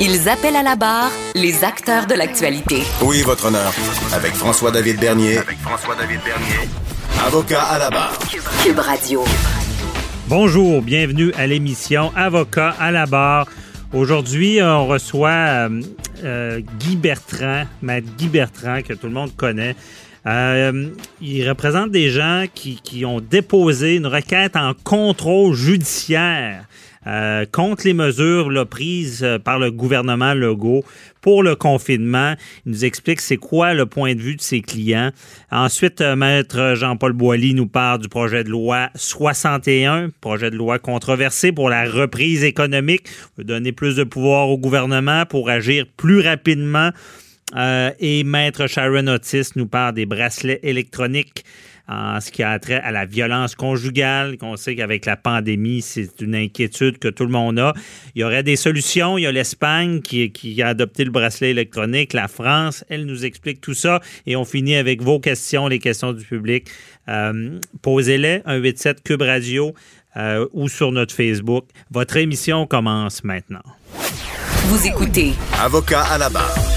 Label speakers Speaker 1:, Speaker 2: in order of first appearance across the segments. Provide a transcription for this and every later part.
Speaker 1: Ils appellent à la barre les acteurs de l'actualité.
Speaker 2: Oui, votre honneur? Avec François-David Bernier. Avec François-David Bernier. Avocat à la barre.
Speaker 1: Cube Radio.
Speaker 3: Bonjour, bienvenue à l'émission Avocat à la barre. Aujourd'hui, on reçoit euh, euh, Guy Bertrand, Maître Guy Bertrand, que tout le monde connaît. Euh, il représente des gens qui, qui ont déposé une requête en contrôle judiciaire euh, contre les mesures prises euh, par le gouvernement Legault pour le confinement. Il nous explique c'est quoi le point de vue de ses clients. Ensuite, euh, Maître Jean-Paul Boilly nous parle du projet de loi 61, projet de loi controversé pour la reprise économique, donner plus de pouvoir au gouvernement pour agir plus rapidement. et Maître Sharon Otis nous parle des bracelets électroniques en ce qui a trait à la violence conjugale, qu'on sait qu'avec la pandémie, c'est une inquiétude que tout le monde a. Il y aurait des solutions. Il y a l'Espagne qui, qui, a adopté le bracelet électronique, la France, elle nous explique tout ça. Et on finit avec vos questions, les questions du public. Euh, Posez-les, 187 Cube Radio euh, ou sur notre Facebook. Votre émission commence maintenant.
Speaker 1: Vous écoutez.
Speaker 2: Avocat à la barre.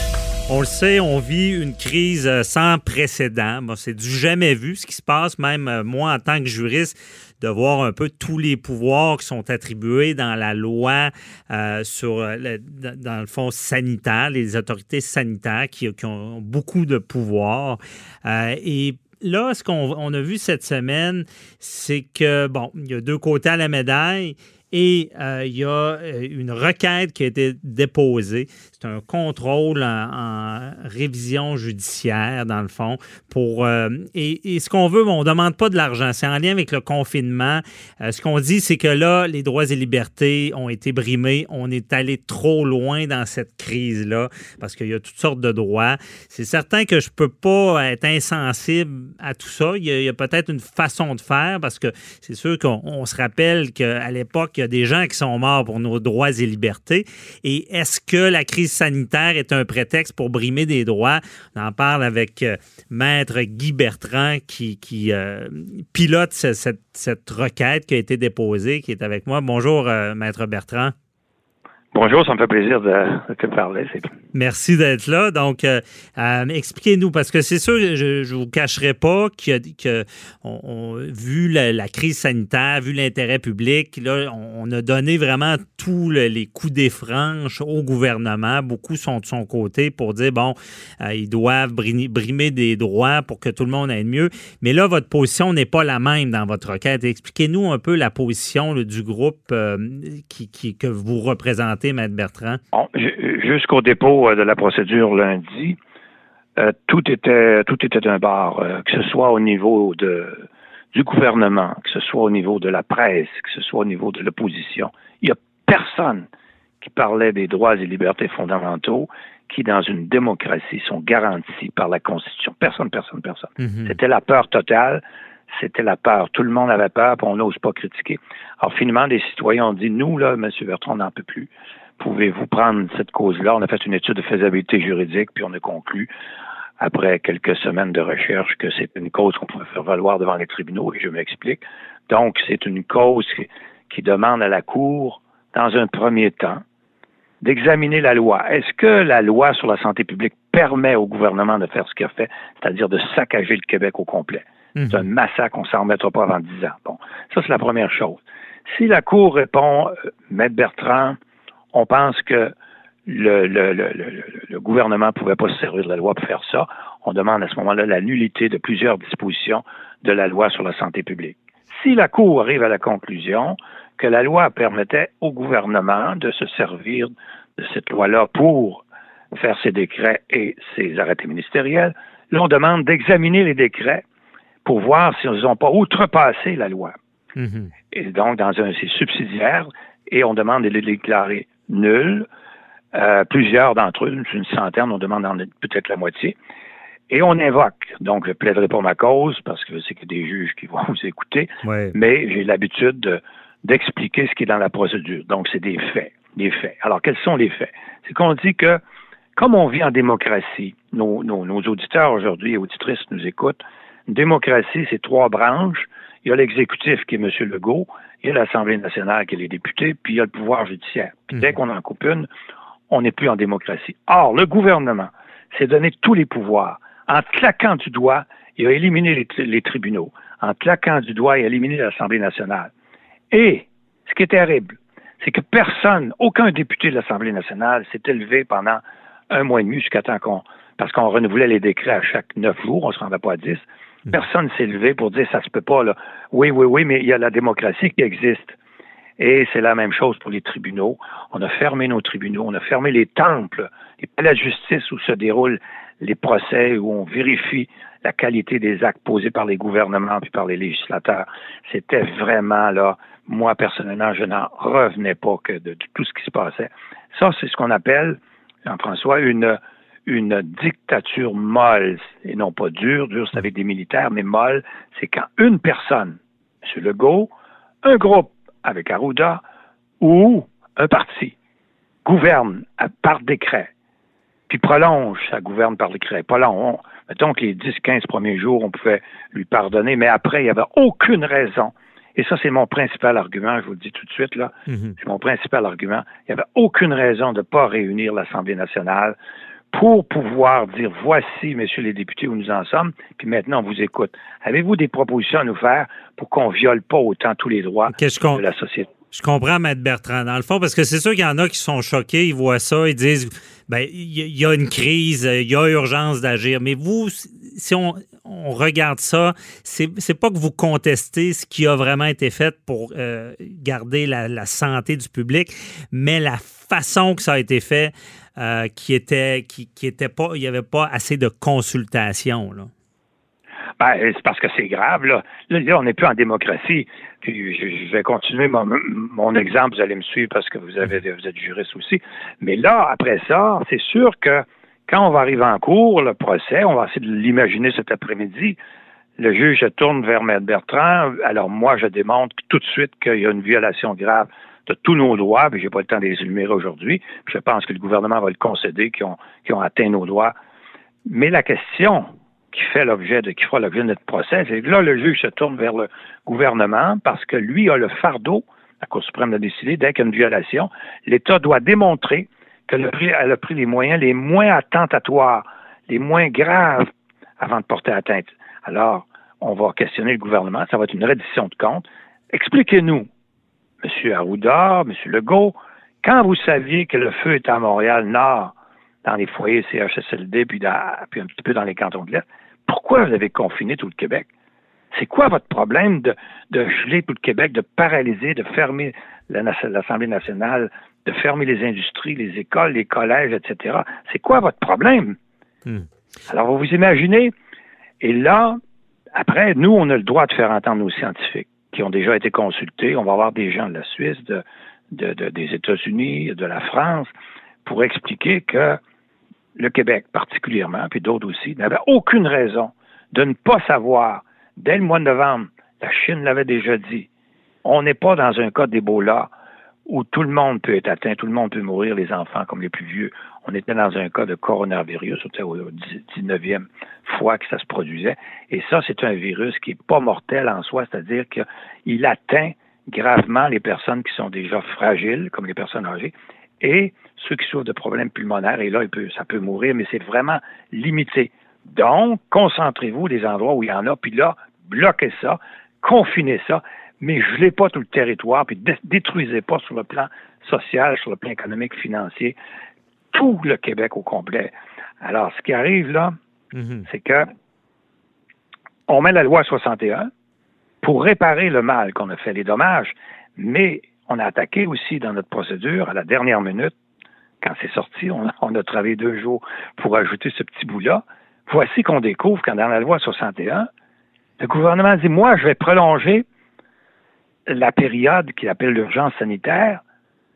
Speaker 3: On le sait, on vit une crise euh, sans précédent. c'est du jamais vu ce qui se passe, même euh, moi en tant que juriste, de voir un peu tous les pouvoirs qui sont attribués dans la loi euh, sur, dans le fond sanitaire, les autorités sanitaires qui, ont beaucoup de pouvoirs. et là, ce qu'on a vu cette semaine, c'est que, bon, il y a deux côtés à la médaille. Et il y a une requête qui a été déposée. C'est un contrôle en, révision judiciaire, dans le fond. Pour, euh, et, ce qu'on veut, on ne demande pas de l'argent. C'est en lien avec le confinement. ce qu'on dit, c'est que là, les droits et libertés ont été brimés. On est allé trop loin dans cette crise-là parce qu'il y a toutes sortes de droits. C'est certain que je ne peux pas être insensible à tout ça. Il y a, a peut-être une façon de faire parce que c'est sûr qu'on se rappelle qu'à l'époque, il y a des gens qui sont morts pour nos droits et libertés. Et est-ce que la crise sanitaire est un prétexte pour brimer des droits? On en parle avec euh, Maître Guy Bertrand qui, euh, pilote cette, requête qui a été déposée, qui est avec moi. Bonjour, euh, Maître Bertrand.
Speaker 4: Bonjour, ça me fait plaisir de, te parler.
Speaker 3: Merci d'être là. Donc, euh, euh, expliquez-nous, parce que c'est sûr, je ne vous cacherai pas que, vu la, crise sanitaire, vu l'intérêt public, là, on, a donné vraiment tous les coups des franches au gouvernement. Beaucoup sont de son côté pour dire, bon, euh, ils doivent brimer des droits pour que tout le monde aille mieux. Mais là, votre position n'est pas la même dans votre requête. Expliquez-nous un peu la position du groupe que vous représentez Bertrand?
Speaker 4: Jusqu'au dépôt euh, de la procédure lundi, euh, tout était tout était un bar, euh, que ce soit au niveau de du gouvernement, que ce soit au niveau de la presse, que ce soit au niveau de l'opposition. Il n'y a personne qui parlait des droits et libertés fondamentaux qui, dans une démocratie, sont garantis par la Constitution. Personne, personne, personne. Mm-hmm. C'était la peur totale c'était la peur. Tout le monde avait peur, puis on n'ose pas critiquer. Alors, finalement, les citoyens ont dit, nous, là, M. Bertrand, on n'en peut plus. Pouvez-vous prendre cette cause-là? On a fait une étude de faisabilité juridique, puis on a conclu, après quelques semaines de recherche, que c'est une cause qu'on pouvait faire valoir devant les tribunaux, et je m'explique. Donc, c'est une cause qui demande à la Cour, dans un premier temps, d'examiner la loi. Est-ce que la loi sur la santé publique permet au gouvernement de faire ce qu'il a fait, c'est-à-dire de saccager le Québec au complet? C'est un massacre, on s'en remettra pas avant dix ans. Bon, ça, c'est la première chose. Si la Cour répond, euh, Maître Bertrand, on pense que le, le, gouvernement ne pouvait pas se servir de la loi pour faire ça, on demande à ce moment-là la nullité de plusieurs dispositions de la loi sur la santé publique. Si la Cour arrive à la conclusion que la loi permettait au gouvernement de se servir de cette loi-là pour faire ses décrets et ses arrêtés ministériels, là, on demande d'examiner les décrets pour voir s'ils n'ont pas outrepassé la loi. Mhm. Et donc, dans un, c'est subsidiaire, et on demande de les déclarer nuls. Euh, plusieurs d'entre eux, une centaine, on demande peut-être la moitié. Et on invoque. Donc, je plaiderai pour ma cause parce que c'est que des juges qui vont vous écouter. Mais j'ai l'habitude d'expliquer ce qui est dans la procédure. Donc, c'est des faits. Des faits. Alors, quels sont les faits? C'est qu'on dit que, comme on vit en démocratie, nos, nos auditeurs aujourd'hui et auditrices nous écoutent, une démocratie, c'est trois branches. Il y a l'exécutif qui est M. Legault, il y a l'Assemblée nationale qui est les députés, puis il y a le pouvoir judiciaire. Puis dès mhm. qu'on en coupe une, on n'est plus en démocratie. Or, le gouvernement s'est donné tous les pouvoirs. En claquant du doigt, il a éliminé les, tribunaux. En claquant du doigt, il a éliminé l'Assemblée nationale. Et, ce qui est terrible, c'est que personne, aucun député de l'Assemblée nationale s'est élevé pendant un mois et demi jusqu'à temps qu'on, parce qu'on renouvelait les décrets à chaque neuf jours, on ne se rendait pas à dix. Hmm. Personne ne s'est levé pour dire ça se peut pas, là. Oui, oui, oui, mais il y a la démocratie qui existe. Et c'est la même chose pour les tribunaux. On a fermé nos tribunaux, on a fermé les temples, les palais de justice où se déroulent les procès, où on vérifie la qualité des actes posés par les gouvernements puis par les législateurs. C'était vraiment là, moi personnellement, je n'en revenais pas que de, tout ce qui se passait. Ça, c'est ce qu'on appelle, Jean-François, une une dictature molle, et non pas dure, dure c'est avec des militaires, mais molle, c'est quand une personne, M. Legault, un groupe avec Arruda ou un parti gouverne par décret, puis prolonge, ça gouverne par décret. Pas long. mettons que les 10-15 premiers jours, on pouvait lui pardonner, mais après, il n'y avait aucune raison. Et ça, c'est mon principal argument, je vous le dis tout de suite, là. Mm-hmm. C'est mon principal argument. Il n'y avait aucune raison de ne pas réunir l'Assemblée nationale pour pouvoir dire voici, messieurs les députés, où nous en sommes, puis maintenant on vous écoute. Avez-vous des propositions à nous faire pour qu'on viole pas autant tous les droits de la société?
Speaker 3: Je comprends, Maître Bertrand, dans le fond, parce que c'est sûr qu'il y en a qui sont choqués, ils voient ça, ils disent ben il y, a une crise, il y a urgence d'agir. Mais vous, si on, regarde ça, c'est, pas que vous contestez ce qui a vraiment été fait pour euh, garder la, santé du public, mais la façon que ça a été fait, euh, qui était qui, était pas, il n'y avait pas assez de consultation. Là.
Speaker 4: Ben, c'est parce que c'est grave, là. Là, on n'est plus en démocratie. Puis je, vais continuer mon, exemple, vous allez me suivre parce que vous avez vous êtes juriste aussi. Mais là, après ça, c'est sûr que quand on va arriver en cours, le procès, on va essayer de l'imaginer cet après-midi. Le juge se tourne vers Maître Bertrand. Alors moi, je démontre tout de suite qu'il y a une violation grave de tous nos droits, puis j'ai pas le temps de les énumérer aujourd'hui. Je pense que le gouvernement va le concéder, qu'ils ont, atteint nos droits. Mais la question, qui fait l'objet de, qui fera l'objet de notre procès, c'est que là, le juge se tourne vers le gouvernement parce que lui a le fardeau, la Cour suprême a décidé, dès qu'il y a une violation, l'État doit démontrer qu'elle a pris les moyens les moins attentatoires, les moins graves avant de porter atteinte. Alors, on va questionner le gouvernement, ça va être une reddition de comptes. Expliquez-nous, M. Arruda, M. Legault, quand vous saviez que le feu était à Montréal-Nord, dans les foyers CHSLD, puis, puis un petit peu dans les cantons de l'Est, pourquoi vous avez confiné tout le Québec? C'est quoi votre problème de, geler tout le Québec, de paralyser, de fermer l'Assemblée nationale, de fermer les industries, les écoles, les collèges, etc. C'est quoi votre problème? Hmm. Alors, vous vous imaginez, et là, après, nous, on a le droit de faire entendre nos scientifiques qui ont déjà été consultés. On va avoir des gens de la Suisse, de, des États-Unis, de la France, pour expliquer que le Québec particulièrement, puis d'autres aussi, n'avaient aucune raison de ne pas savoir, dès le mois de novembre, la Chine l'avait déjà dit, on n'est pas dans un cas d'Ebola où tout le monde peut être atteint, tout le monde peut mourir, les enfants comme les plus vieux. On était dans un cas de coronavirus, c'était au 19e fois que ça se produisait. Et ça, c'est un virus qui n'est pas mortel en soi, c'est-à-dire qu'il atteint gravement les personnes qui sont déjà fragiles, comme les personnes âgées, et ceux qui souffrent de problèmes pulmonaires, et là, ça peut mourir, mais c'est vraiment limité. Donc, concentrez-vous des endroits où il y en a, puis là, bloquez ça, confinez ça, mais gelez pas tout le territoire, puis détruisez pas sur le plan social, sur le plan économique, financier, tout le Québec au complet. Alors, ce qui arrive là, mm-hmm. c'est que on met la loi 61 pour réparer le mal qu'on a fait, les dommages, mais on a attaqué aussi dans notre procédure à la dernière minute, quand c'est sorti, on, a travaillé deux jours pour ajouter ce petit bout-là. Voici qu'on découvre qu'en dans la loi 61, le gouvernement dit, moi, je vais prolonger la période qu'il appelle l'urgence sanitaire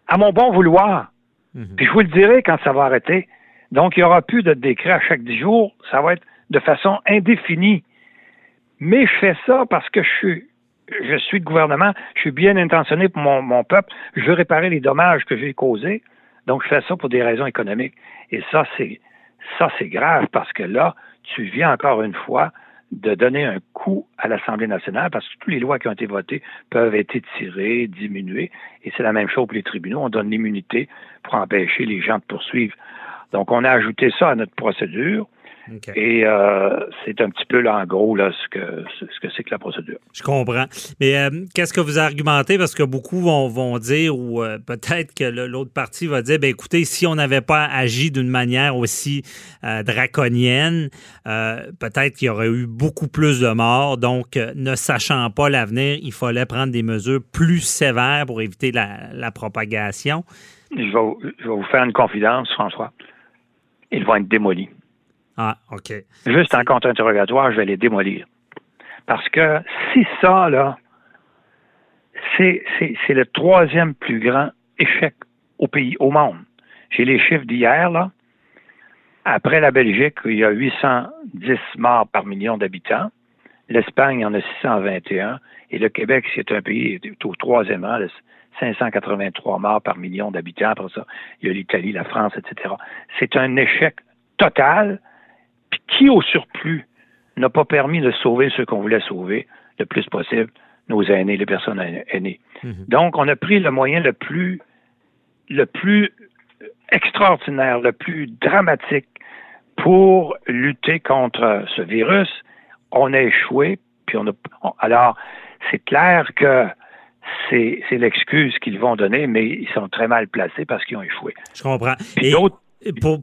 Speaker 4: à mon bon vouloir. Mhm. Puis je vous le dirai quand ça va arrêter. Donc, il n'y aura plus de décret à chaque dix jours. Ça va être de façon indéfinie. Mais je fais ça parce que je suis, je suis le gouvernement, je suis bien intentionné pour mon, mon peuple, je veux réparer les dommages que j'ai causés. Donc, je fais ça pour des raisons économiques. Et ça, c'est, ça, c'est grave parce que là, tu viens encore une fois de donner un coup à l'Assemblée nationale parce que toutes les lois qui ont été votées peuvent être tirées, diminuées. Et c'est la même chose pour les tribunaux. On donne l'immunité pour empêcher les gens de poursuivre. Donc, on a ajouté ça à notre procédure. Et euh, c'est un petit peu là, en gros, là, ce que ce que c'est que la procédure.
Speaker 3: Je comprends. Mais euh, qu'est-ce que vous argumentez? Parce que beaucoup vont, vont dire, ou euh, peut-être que l'autre partie va dire, ben écoutez, si on n'avait pas agi d'une manière aussi draconienne, peut-être qu'il y aurait eu beaucoup plus de morts. Donc, ne sachant pas l'avenir, il fallait prendre des mesures plus sévères pour éviter la, propagation.
Speaker 4: Je vais, je vais vous faire une confidence, François. Ils vont être démolis.
Speaker 3: Ah, OK.
Speaker 4: Juste en contre-interrogatoire, je vais les démolir. Parce que si ça, là, c'est le troisième plus grand échec au pays, au monde. J'ai les chiffres d'hier, là. Après la Belgique, il y a 810 morts par million d'habitants. L'Espagne en a 621. Et le Québec, c'est un pays au troisième rang, 583 morts par million d'habitants. Après ça, il y a l'Italie, la France, etc. C'est un échec total qui, au surplus, n'a pas permis de sauver ceux qu'on voulait sauver le plus possible, nos aînés, les personnes aînées. Mhm. Donc, on a pris le moyen le plus, le plus extraordinaire, le plus dramatique pour lutter contre ce virus. On a échoué, puis on a. alors, c'est clair que c'est, l'excuse qu'ils vont donner, mais ils sont très mal placés parce qu'ils ont échoué.
Speaker 3: Je comprends. Et d'autres pour,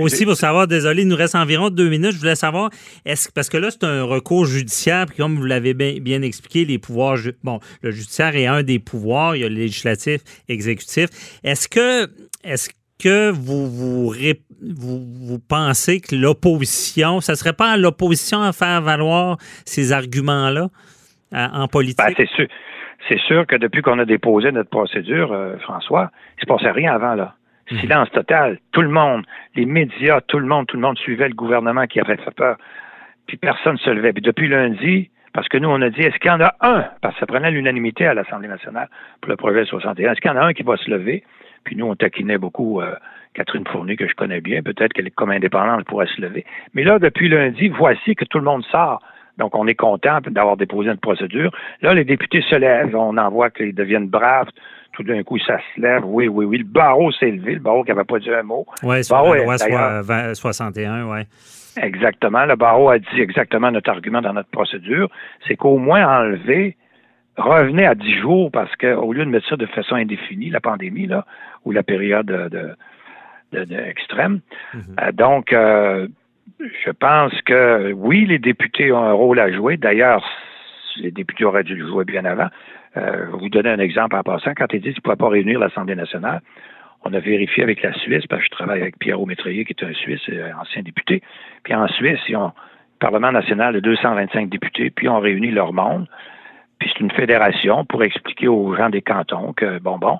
Speaker 3: aussi pour savoir, désolé, il nous reste environ deux minutes. Je voulais savoir, est-ce parce que là, c'est un recours judiciaire, puis comme vous l'avez bien, expliqué, les pouvoirs, bon, le judiciaire est un des pouvoirs, il y a le législatif, exécutif. Est-ce que, est-ce que vous, vous, vous, pensez que l'opposition, ça serait pas à l'opposition à faire valoir ces arguments-là en politique?
Speaker 4: Ben, c'est sûr. C'est sûr que depuis qu'on a déposé notre procédure, euh, François, il ne se passait rien avant, là. Mhm. Silence total. Tout le monde, les médias, tout le monde, tout le monde suivait le gouvernement qui avait fait peur. Puis personne ne se levait. Puis depuis lundi, parce que nous, on a dit, est-ce qu'il y en a un, parce que ça prenait l'unanimité à l'Assemblée nationale pour le projet 61, est-ce qu'il y en a un qui va se lever? Puis nous, on taquinait beaucoup euh, Catherine Fournier, que je connais bien. Peut-être qu'elle est comme indépendante, elle pourrait se lever. Mais là, depuis lundi, voici que tout le monde sort. Donc, on est content d'avoir déposé une procédure. Là, les députés se lèvent. On en voit qu'ils deviennent braves tout d'un coup, ça se lève. Oui, oui, oui. Le barreau s'est levé. Le barreau qui n'avait pas dit un mot.
Speaker 3: Oui, c'est la loi 61, oui.
Speaker 4: Exactement. Le barreau a dit exactement notre argument dans notre procédure. C'est qu'au moins enlever, revenez à 10 jours parce qu'au lieu de mettre ça de façon indéfinie, la pandémie, là, ou la période de, de, extrême. Mhm. Euh, donc, euh, je pense que oui, les députés ont un rôle à jouer. D'ailleurs, les députés auraient dû le jouer bien avant. Euh, je vais vous donner un exemple en passant. Quand ils disent qu'ils ne pouvaient pas réunir l'Assemblée nationale, on a vérifié avec la Suisse, parce que je travaille avec Pierre Métrier, qui est un Suisse, euh, ancien député. Puis en Suisse, ils ont le Parlement national de 225 députés, puis ont réuni leur monde. Puis c'est une fédération pour expliquer aux gens des cantons que, bon, bon,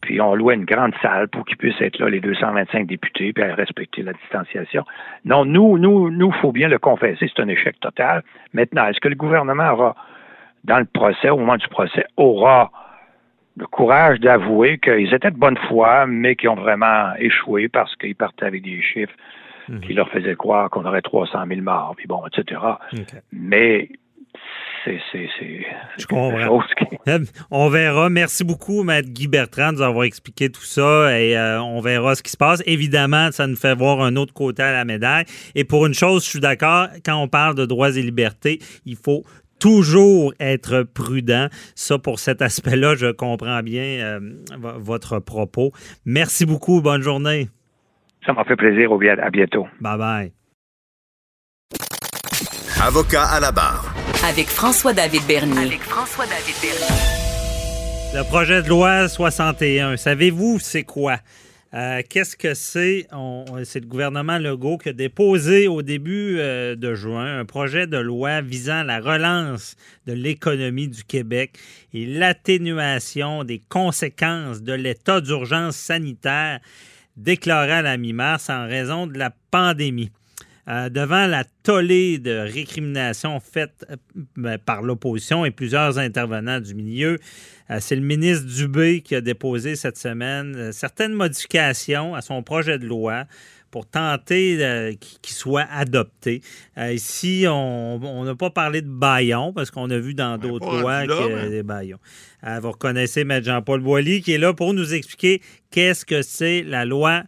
Speaker 4: puis on louait une grande salle pour qu'ils puissent être là, les 225 députés, puis respecter la distanciation. Non, nous, nous, nous, faut bien le confesser, c'est un échec total. Maintenant, est-ce que le gouvernement aura dans le procès, au moment du procès, aura le courage d'avouer qu'ils étaient de bonne foi, mais qu'ils ont vraiment échoué parce qu'ils partaient avec des chiffres mhm. qui leur faisaient croire qu'on aurait 300 000 morts, puis bon, etc. Mais c'est
Speaker 3: Je comprends. On verra. Merci beaucoup, Maître Guy Bertrand, de nous avoir expliqué tout ça et euh, on verra ce qui se passe. Évidemment, ça nous fait voir un autre côté à la médaille. Et pour une chose, je suis d'accord, quand on parle de droits et libertés, il faut toujours être prudent. Ça, pour cet aspect-là, je comprends bien euh, votre propos. Merci beaucoup. Bonne journée.
Speaker 4: Ça m'a fait plaisir. À bientôt.
Speaker 3: Bye bye.
Speaker 2: Avocat à la barre.
Speaker 1: Avec François-David Bernier. Avec
Speaker 3: François-David Bernier. Le projet de loi 61, savez-vous c'est quoi? Euh, qu'est-ce que c'est? C'est le gouvernement Legault qui a déposé au début euh, de juin un projet de loi visant la relance de l'économie du Québec et l'atténuation des conséquences de l'état d'urgence sanitaire déclaré à la mi-mars en raison de la pandémie. Euh, devant la tollée de récriminations faites euh, ben, par l'opposition et plusieurs intervenants du milieu, euh, c'est le ministre Dubé qui a déposé cette semaine certaines modifications à son projet de loi pour tenter qu'il soit adopté. ici, on n'a pas parlé de baillons parce qu'on a vu dans d'autres lois qu'il y a des baillons. vous reconnaissez M. Jean-Paul Boilly qui est là pour nous expliquer qu'est-ce que c'est la loi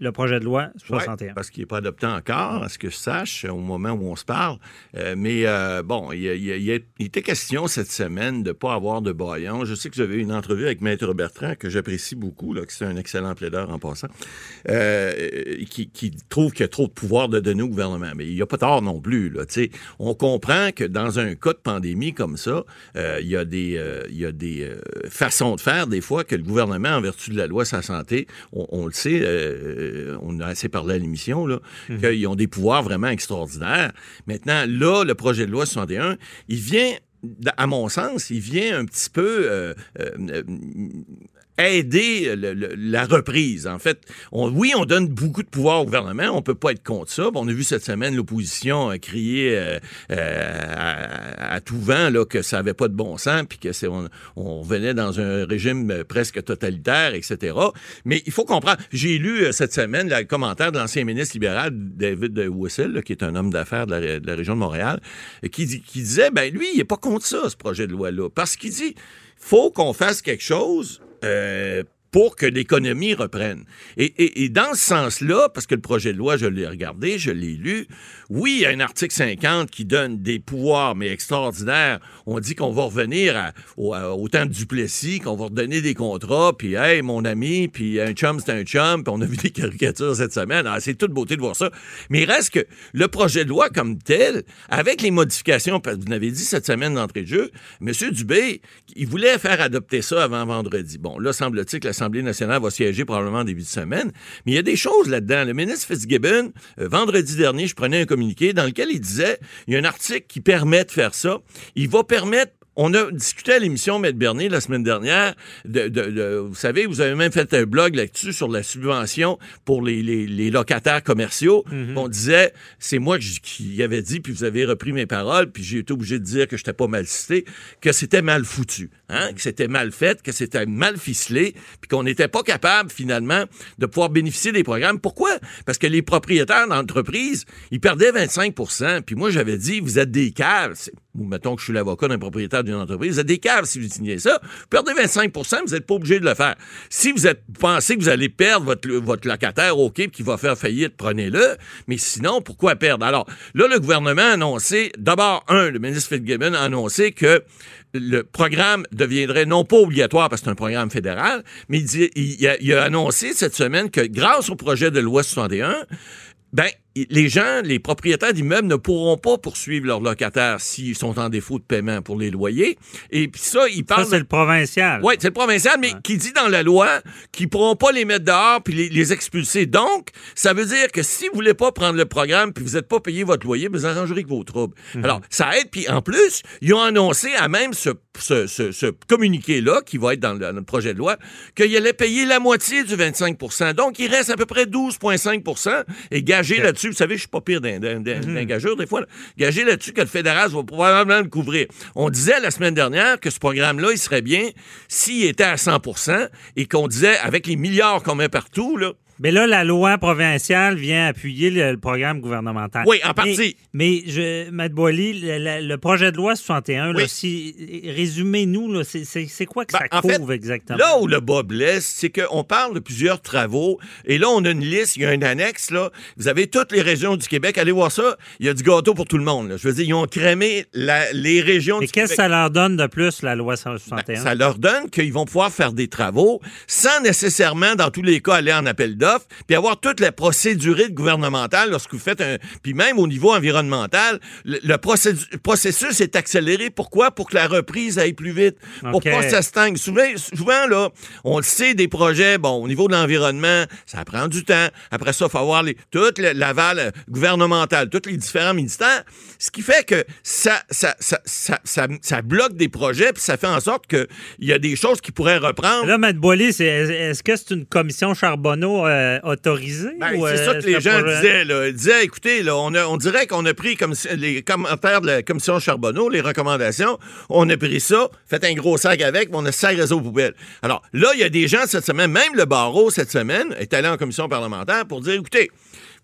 Speaker 3: le projet de loi 61.
Speaker 5: parce qu'il n'est pas adopté encore, à ce que je sache, au moment où on se parle. Euh, mais euh, bon, il, il, était question cette semaine de ne pas avoir de baillon. Je sais que j'avais une entrevue avec Maître Bertrand, que j'apprécie beaucoup, là, que c'est un excellent plaideur en passant, euh, qui, qui, trouve qu'il y a trop de pouvoir de donner au gouvernement. Mais il n'y a pas tort non plus. Là, on comprend que dans un cas de pandémie comme ça, il y a des, il y a des façons de faire, des fois, que le gouvernement, en vertu de la loi la santé, on, on le sait, euh, on a assez parlé à l'émission, là, mhm. qu'ils ont des pouvoirs vraiment extraordinaires. Maintenant, là, le projet de loi 61, il vient à mon sens, il vient un petit peu euh, euh, aider la reprise. En fait, oui, on donne beaucoup de pouvoir au gouvernement. On peut pas être contre ça. on a vu cette semaine l'opposition crier euh, euh, à, tout vent là, que ça avait pas de bon sens, puis que c'est on, on, revenait dans un régime presque totalitaire, etc. Mais il faut comprendre. J'ai lu euh, cette semaine le commentaire de l'ancien ministre libéral David Whistle, qui est un homme d'affaires de, la, région de Montréal, qui, qui disait, ben lui, il est pas contre ça, ce projet de loi-là, parce qu'il dit faut qu'on fasse quelque chose euh, pour que l'économie reprenne. Et, dans ce sens-là, parce que le projet de loi, je l'ai regardé, je l'ai lu, oui, il y a un article 50 qui donne des pouvoirs, mais extraordinaires. On dit qu'on va revenir au, temps de Duplessis, qu'on va redonner des contrats, puis hey, mon ami, puis un chum, c'est un chum, puis on a vu des caricatures cette semaine. Ah, c'est toute beauté de voir ça. Mais il reste que le projet de loi comme tel, avec les modifications, vous l'avez dit cette semaine d'entrée de jeu, M. Dubé, il voulait faire adopter ça avant vendredi. Bon, là, semble-t-il que l'Assemblée nationale va siéger probablement début de semaine. Mais il y a des choses là-dedans. Le ministre Fitzgibbon, euh, vendredi dernier, je prenais un communiqué dans lequel il disait, il y a un article qui permet de faire ça. Il va permettre on a discuté à l'émission Maître Bernier la semaine dernière. De, vous savez, vous avez même fait un blog là-dessus sur la subvention pour les, locataires commerciaux. Mhm. On disait, c'est moi qui avais dit, puis vous avez repris mes paroles, puis j'ai été obligé de dire que je n'étais pas mal cité, que c'était mal foutu, hein, que c'était mal fait, que c'était mal ficelé, puis qu'on n'était pas capable finalement de pouvoir bénéficier des programmes. Pourquoi? Parce que les propriétaires d'entreprises, ils perdaient 25% Puis moi, j'avais dit, vous êtes des caves ou mettons que je suis l'avocat d'un propriétaire d'une entreprise, vous êtes des caves si vous signez ça. Vous perdez 25% vous n'êtes pas obligé de le faire. Si vous êtes, pensez que vous allez perdre votre, votre locataire, OK, qui va faire faillite, prenez-le. Mais sinon, pourquoi perdre? Alors, là, le gouvernement a annoncé, d'abord, un, le ministre Fitzgibbon a annoncé que le programme deviendrait non pas obligatoire parce que c'est un programme fédéral, mais il, il, il a annoncé cette semaine que grâce au projet de loi 61, ben, les gens, les propriétaires d'immeubles ne pourront pas poursuivre leurs locataires s'ils sont en défaut de paiement pour les loyers. Et puis ça, ils parlent...
Speaker 3: Ça, c'est le provincial.
Speaker 5: Oui, c'est le provincial, mais qui dit dans la loi qu'ils ne pourront pas les mettre dehors puis les, expulser. Donc, ça veut dire que si vous voulez pas prendre le programme puis vous n'êtes pas payé votre loyer, vous arrangerez que vos troubles. Mhm. Alors, ça aide. Puis en plus, ils ont annoncé à même ce, ce, communiqué-là, qui va être dans le, projet de loi, qu'ils allaient payer la moitié du 25% Donc, il reste à peu près 12,5% et gagé là-dessus vous savez, je suis pas pire d'un mhm. gageur des fois. Gagé là-dessus que le fédéral va probablement le couvrir. On disait la semaine dernière que ce programme-là, il serait bien s'il était à 100% et qu'on disait, avec les milliards qu'on met partout, là,
Speaker 3: mais là, la loi provinciale vient appuyer le, programme gouvernemental.
Speaker 5: Oui, en partie.
Speaker 3: Mais, je, Matt Boily, le, projet de loi 61, si, résumez-nous, c'est quoi que ben, ça couvre exactement?
Speaker 5: Là où le bas blesse, c'est qu'on parle de plusieurs travaux, et là, on a une liste, il y a un annexe, là. Vous avez toutes les régions du Québec. Allez voir ça. Il y a du gâteau pour tout le monde. Je veux dire, ils ont crémé les régions
Speaker 3: du Québec. Et qu'est-ce que ça leur donne de plus, la loi 61? Ben,
Speaker 5: ça leur donne qu'ils vont pouvoir faire des travaux sans nécessairement, dans tous les cas, aller en appel d'offres puis avoir toute la procédure gouvernementale lorsque vous faites un... Puis même au niveau environnemental, le, processus est accéléré. Pourquoi? Pour que la reprise aille plus vite. Pour pas que ça stagne. Souvent, souvent, là, on le sait, des projets, bon, au niveau de l'environnement, ça prend du temps. Après ça, il faut avoir les, toute l'aval gouvernemental, tous les différents ministères. Ce qui fait que ça, ça, ça, ça, ça, bloque des projets, puis ça fait en sorte qu'il y a des choses qui pourraient reprendre.
Speaker 3: Là, M. Boilly, est-ce que c'est une commission Charbonneau euh, euh, autorisé?
Speaker 5: Ben,
Speaker 3: ou,
Speaker 5: c'est
Speaker 3: euh,
Speaker 5: ça que les
Speaker 3: ce
Speaker 5: gens disaient. Là. Ils disaient, écoutez, là, on, a- on dirait qu'on a pris comme les commentaires de la commission Charbonneau, les recommandations, on a pris ça, fait un gros sac avec, puis on a sac aux poubelles. Alors là, il y a des gens cette semaine, même le barreau cette semaine, est allé en commission parlementaire pour dire, écoutez,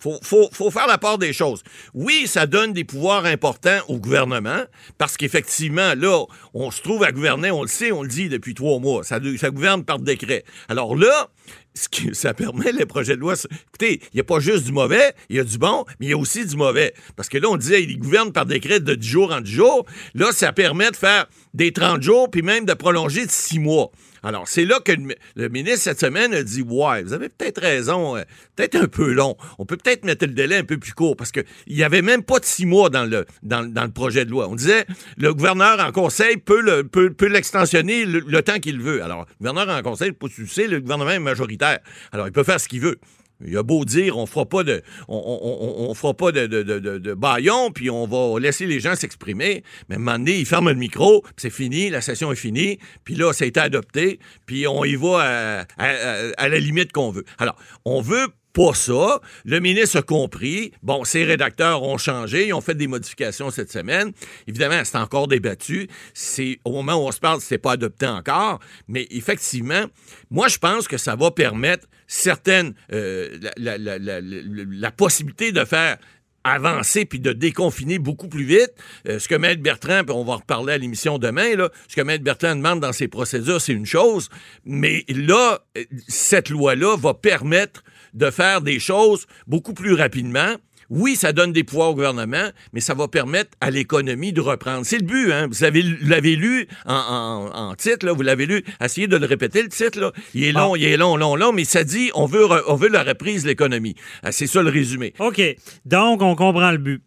Speaker 5: faut, faut, faut faire la part des choses. Oui, ça donne des pouvoirs importants au gouvernement, parce qu'effectivement, là, on se trouve à gouverner, on le sait, on le dit depuis trois mois. Ça, ça gouverne par décret. Alors là, ce qui, ça permet les projets de loi. Écoutez, il n'y a pas juste du mauvais, il y a du bon, mais il y a aussi du mauvais. Parce que là, on disait, il gouverne par décret de 10 jours en 10 jours. Là, ça permet de faire des 30 jours, puis même de prolonger de 6 mois. Alors, c'est là que le, mi- le ministre, cette semaine, a dit Ouais, vous avez peut-être raison, euh, peut-être un peu long. On peut peut-être mettre le délai un peu plus court parce qu'il n'y avait même pas de six mois dans le, dans, le- projet de loi. On disait le gouverneur en conseil peut le- peut, peut l'extensionner le, temps qu'il veut. Alors, le gouverneur en conseil, pour le le gouvernement est majoritaire. Alors, il peut faire ce qu'il veut. Il a beau dire, on fera pas de, on, fera pas de, de, puis on va laisser les gens s'exprimer. Mais à un moment donné, il ferme le micro, puis c'est fini, la session est finie, puis là, ça a été adopté, puis on y va à la limite qu'on veut. Alors, on veut pas ça. Le ministre a compris. Bon, ses rédacteurs ont changé. Ils ont fait des modifications cette semaine. Évidemment, c'est encore débattu. C'est, au moment où on se parle, c'est pas adopté encore. Mais effectivement, moi, je pense que ça va permettre certaines, euh, la, la- la- la- possibilité de faire avancer puis de déconfiner beaucoup plus vite. Euh, ce que Maître Bertrand, puis on va en reparler à l'émission demain, là, ce que Maître Bertrand demande dans ses procédures, c'est une chose, mais là, euh, cette loi-là va permettre de faire des choses beaucoup plus rapidement. Oui, ça donne des pouvoirs au gouvernement, mais ça va permettre à l'économie de reprendre. C'est le but, hein? Vous avez, l'avez lu en, en- en titre, là, vous l'avez lu. Essayez de le répéter, le titre, là. Il est long, il est long, long, long, mais ça dit on veut, re- on veut la reprise de l'économie. Ah, C'est ça le résumé.
Speaker 3: OK. Donc, on comprend le but.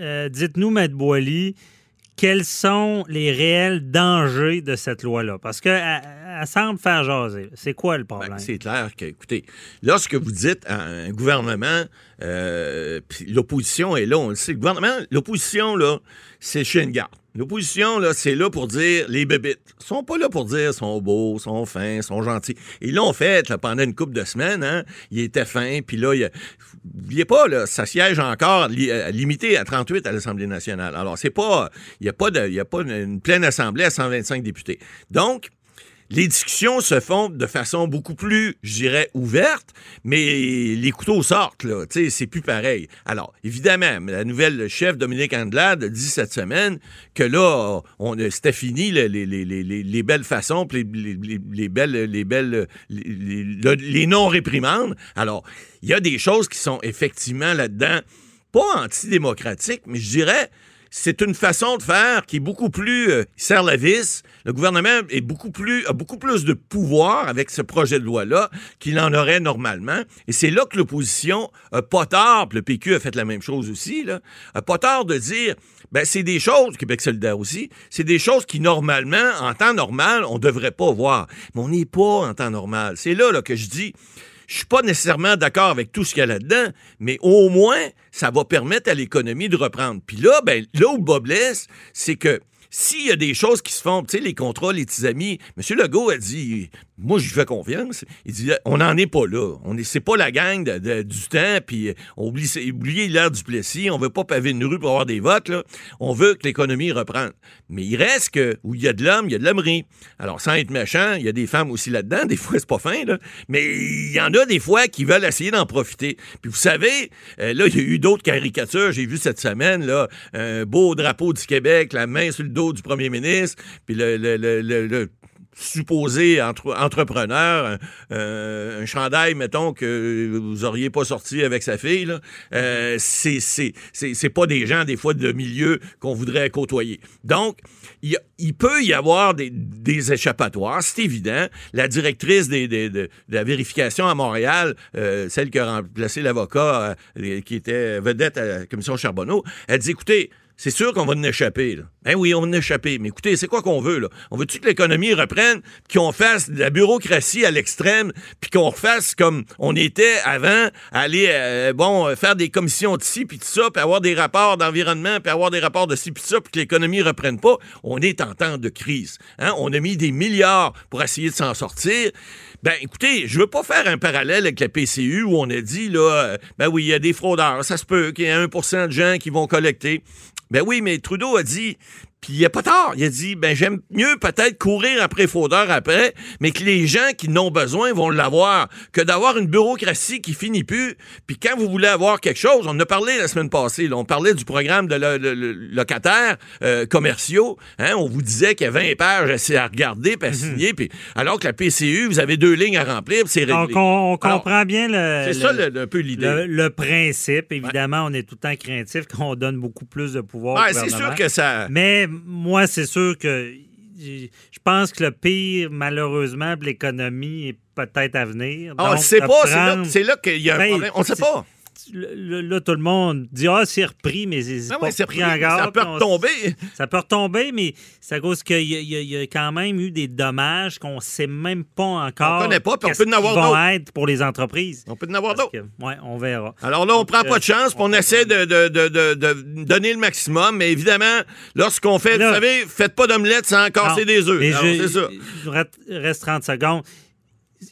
Speaker 3: Euh, Dites-nous, Maître Boily, quels sont les réels dangers de cette loi-là? Parce qu'elle elle semble faire jaser. C'est quoi le problème?
Speaker 5: Ben, c'est clair que, écoutez, lorsque vous dites à un gouvernement, euh, l'opposition est là, on le sait, le gouvernement, l'opposition, là, c'est chez une garde. L'opposition, là, c'est là pour dire les bébites. Ils sont pas là pour dire sont beaux, sont fins, sont gentils. Ils l'ont fait là, pendant une couple de semaines, hein. Ils étaient fins, puis là, il N'oubliez pas, là, ça siège encore li- euh, limité à 38 à l'Assemblée nationale. Alors, c'est pas. Il n'y a pas de. Il y a pas une, une pleine assemblée à 125 députés. Donc, les discussions se font de façon beaucoup plus, je dirais, ouverte, mais les couteaux sortent, là. C'est plus pareil. Alors, évidemment, la nouvelle chef Dominique Andelade dit cette semaine que là, on, c'était fini les, les, les, les, les belles façons, les, les, les- les belles, les belles, les, les- le- les non-réprimandes. Alors, il y a des choses qui sont effectivement là-dedans, pas antidémocratiques, mais je dirais, c'est une façon de faire qui est beaucoup plus euh, serre la vis. Le gouvernement est beaucoup plus a beaucoup plus de pouvoir avec ce projet de loi là qu'il en aurait normalement. Et c'est là que l'opposition a pas puis le PQ a fait la même chose aussi là, pas tort de dire ben c'est des choses Québec solidaire aussi, c'est des choses qui normalement en temps normal on devrait pas voir. Mais on n'est pas en temps normal. C'est là là que je dis je suis pas nécessairement d'accord avec tout ce qu'il y a là-dedans, mais au moins, ça va permettre à l'économie de reprendre. Puis là, ben, là où bas blesse, c'est que s'il y a des choses qui se font, tu sais, les contrats, les petits amis, M. Legault a dit, moi, je lui fais confiance. Il dit, on n'en est pas là. On est, c'est pas la gang du temps, puis on oublie, oubliez l'ère du Plessis, on veut pas paver une rue pour avoir des votes, là. On veut que l'économie reprenne. Mais il reste que, où il y a de l'homme, il y a de l'hommerie. Alors, sans être méchant, il y a des femmes aussi là-dedans. Des fois, c'est pas fin, là. Mais il y en a des fois qui veulent essayer d'en profiter. Puis vous savez, euh, là, il y a eu d'autres caricatures. J'ai vu cette semaine, là, un beau drapeau du Québec, la main sur le dos du premier ministre, puis le, le- le- supposé entre- entrepreneur, un, euh, un chandail, mettons, que vous auriez pas sorti avec sa fille, là, euh, c'est, pas des gens, des fois, de milieu qu'on voudrait côtoyer. Donc, il, peut y avoir des, des échappatoires, c'est évident. La directrice des- des- de, de la vérification à Montréal, euh, celle qui a remplacé l'avocat euh, qui était vedette à la commission Charbonneau, elle dit, écoutez, c'est sûr qu'on va en échapper. Là. Ben oui, on va en échapper. Mais écoutez, c'est quoi qu'on veut? Là? On veut que l'économie reprenne, qu'on fasse de la bureaucratie à l'extrême, puis qu'on refasse comme on était avant, aller euh, bon faire des commissions de ci, puis tout ça, puis avoir des rapports d'environnement, puis avoir des rapports de ci, puis ça, puis que l'économie reprenne pas? On est en temps de crise. Hein? On a mis des milliards pour essayer de s'en sortir. Ben, écoutez, je veux pas faire un parallèle avec la PCU où on a dit, là, euh, ben oui, il y a des fraudeurs. Ça se peut qu'il y ait 1% de gens qui vont collecter. Ben oui, mais Trudeau a dit, puis il a pas tort. Il a dit, ben j'aime mieux peut-être courir après fraudeur après, mais que les gens qui n'ont besoin vont l'avoir, que d'avoir une bureaucratie qui finit plus. Puis quand vous voulez avoir quelque chose, on en a parlé la semaine passée, on parlait du programme de locataires euh, commerciaux. Hein, on vous disait qu'il y a 20 pages à, regarder, puis à mhm. signer. Puis, alors que la PCU, vous avez deux lignes à remplir, c'est réglé.
Speaker 3: Donc on, comprend bien le...
Speaker 5: C'est ça un peu l'idée.
Speaker 3: Le, principe. Évidemment, on est tout le temps craintif qu'on donne beaucoup plus de pouvoir
Speaker 5: ouais, C'est sûr que ça...
Speaker 3: Mais moi, c'est sûr que je pense que le pire, malheureusement, de l'économie est peut-être à venir.
Speaker 5: Ah, on ne sait pas. C'est là, qu'il y a un ben, problème. On ne sait pas
Speaker 3: là, tout le monde dit Ah, c'est repris, mais c'est ah pas repris en garde.
Speaker 5: Ça peut retomber.
Speaker 3: ça peut retomber, mais c'est à cause qu'il y, a quand même eu des dommages qu'on ne sait même pas encore.
Speaker 5: On connaît pas, puis on peut en avoir
Speaker 3: d'autres. pour les entreprises.
Speaker 5: On peut en avoir d'autres.
Speaker 3: Oui, on verra.
Speaker 5: Alors là, on ne prend pas de chance, puis on, essaie de, de, donner le maximum, mais évidemment, lorsqu'on fait, vous savez, faites pas d'omelette sans casser des œufs. C'est ça.
Speaker 3: Il reste 30 secondes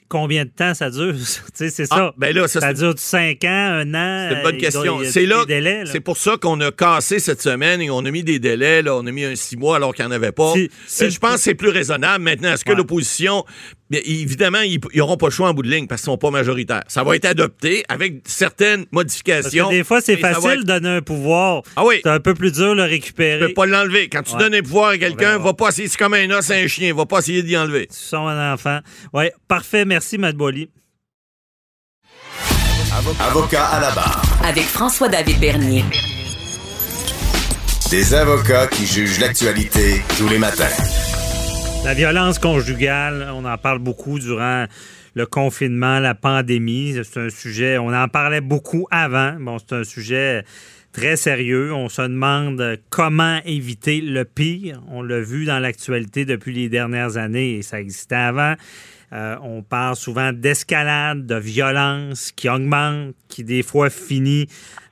Speaker 3: combien de temps ça dure? c'est ça. Ah, ben là, ça, dure 5 ans, un an?
Speaker 5: C'est une bonne question. C'est là, c'est pour ça qu'on a cassé cette semaine et on a mis des délais. Là, on a mis un 6 mois alors qu'il n'y en avait pas. Euh, je pense que c'est plus raisonnable. Maintenant, est-ce que l'opposition évidemment, ils n'auront pas le choix en bout de ligne parce qu'ils ne sont pas majoritaires. Ça va être adopté avec certaines modifications.
Speaker 3: Parce que des fois, c'est facile de donner un pouvoir.
Speaker 5: Ah oui.
Speaker 3: C'est un peu plus dur de le récupérer.
Speaker 5: Tu peux pas l'enlever. Quand tu donnes un pouvoir à quelqu'un, va pas essayer, c'est comme un os à un chien, va pas essayer d'y enlever.
Speaker 3: Tu son un enfant. Oui, parfait. Merci, Matt Boily.
Speaker 2: Avocat à la barre.
Speaker 1: Avec François-David Bernier.
Speaker 2: Des avocats qui jugent l'actualité tous les matins.
Speaker 3: La violence conjugale, on en parle beaucoup durant le confinement, la pandémie. C'est un sujet, on en parlait beaucoup avant. Bon, c'est un sujet très sérieux. On se demande comment éviter le pire. On l'a vu dans l'actualité depuis les dernières années et ça existait avant. Euh, on parle souvent d'escalade, de violence qui augmente, qui des fois finit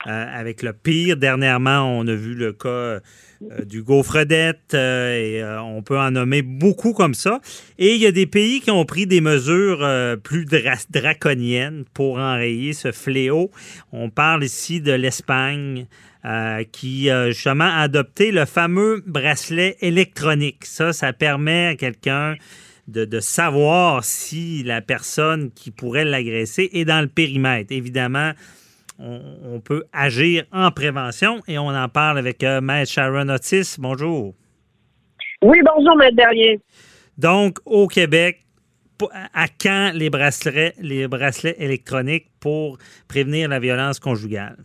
Speaker 3: euh, avec le pire. Dernièrement, on a vu le cas euh, du gaufredette, euh, et euh, on peut en nommer beaucoup comme ça. Et il y a des pays qui ont pris des mesures plus draconiennes pour enrayer ce fléau. On parle ici de l'Espagne. qui justement a adopté le fameux bracelet électronique. Ça, ça permet à quelqu'un de, de, savoir si la personne qui pourrait l'agresser est dans le périmètre. Évidemment, on, peut agir en prévention et on en parle avec euh, Maître Sharon Otis. Bonjour.
Speaker 6: Oui, bonjour, Maître Derrier.
Speaker 3: Donc, au Québec, à quand les bracelets, les bracelets électroniques pour prévenir la violence conjugale?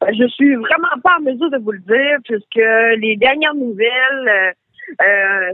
Speaker 6: Ben, je suis vraiment pas en mesure de vous le dire puisque les dernières nouvelles euh,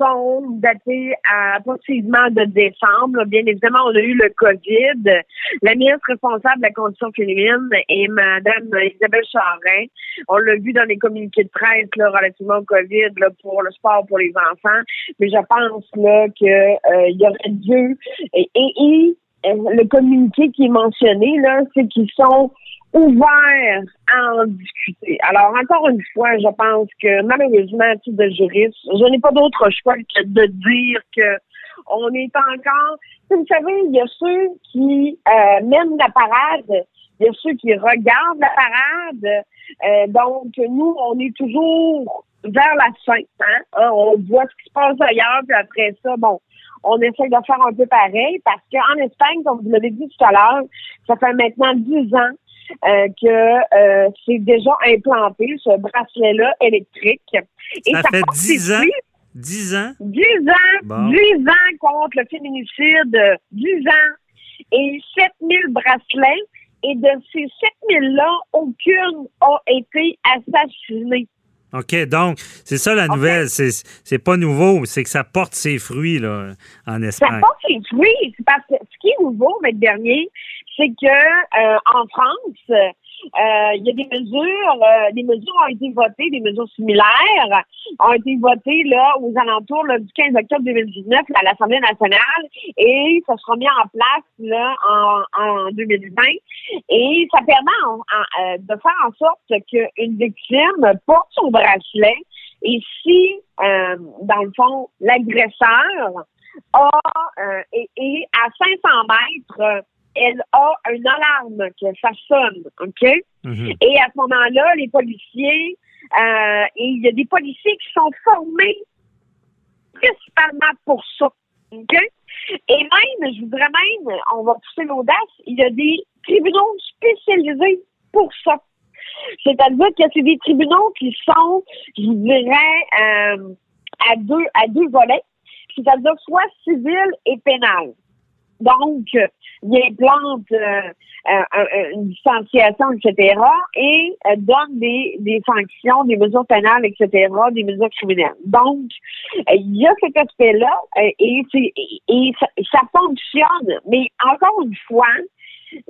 Speaker 6: sont datés à approximativement de décembre. Bien évidemment, on a eu le COVID. La ministre responsable de la condition féminine est Mme Isabelle Charrin. On l'a vu dans les communiqués de presse là, relativement au COVID là, pour le sport pour les enfants. Mais je pense là euh, y aurait dû et, le communiqué qui est mentionné là, c'est qu'ils sont ouvert à en discuter. Alors, encore une fois, je pense que malheureusement, à titre de juriste, je n'ai pas d'autre choix que de dire que on est encore. Vous savez, il y a ceux qui euh, mènent la parade, il y a ceux qui regardent la parade. Euh, donc, nous, on est toujours vers la fin. Hein? Ah, on voit ce qui se passe ailleurs, puis après ça, bon, on essaie de faire un peu pareil parce qu'en Espagne, comme vous l'avez dit tout à l'heure, ça fait maintenant dix ans euh, que euh, c'est déjà implanté, ce bracelet-là électrique.
Speaker 3: Et ça, fait 10 ans? 10 ans?
Speaker 6: 10 ans. 10 ans contre le féminicide. 10 ans. Et 7000 bracelets. Et de ces 7000-là, aucune a été assassinée.
Speaker 3: OK, donc, c'est ça la nouvelle. C'est pas nouveau, c'est que ça porte ses fruits là, en Espagne.
Speaker 6: Ça porte ses fruits. Parce que ce qui est nouveau, mais dernier, c'est que euh, en France, il y a des mesures, euh, des mesures ont été votées, des mesures similaires ont été votées là aux alentours là, du 15 octobre 2019 à l'Assemblée nationale et ça sera mis en place là en, en 2020 et ça permet euh, de faire en sorte qu'une victime porte son bracelet et si, dans le fond, l'agresseur a et, à 500 mètres elle a une alarme que ça sonne, OK? Mhm. Et à ce moment-là, les policiers, euh, et il y a des policiers qui sont formés principalement pour ça, OK? Et même, je voudrais même, on va pousser l'audace, il y a des tribunaux spécialisés pour ça. C'est-à-dire que c'est des tribunaux qui sont, je dirais, euh, à deux à deux volets, c'est-à-dire soit civil et pénal. Donc, il implante euh, euh, une distanciation, etc., et euh, donne des, des sanctions, des mesures pénales, etc., des mesures criminelles. Donc, il y a cet aspect-là, et, ça, fonctionne. Mais encore une fois,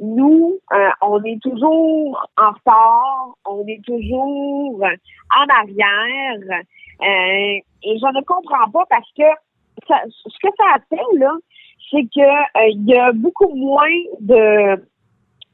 Speaker 6: nous, on est toujours en retard, on est toujours en arrière, et je ne comprends pas parce que ça, ce que ça a fait, là, c'est que euh, il y a beaucoup moins de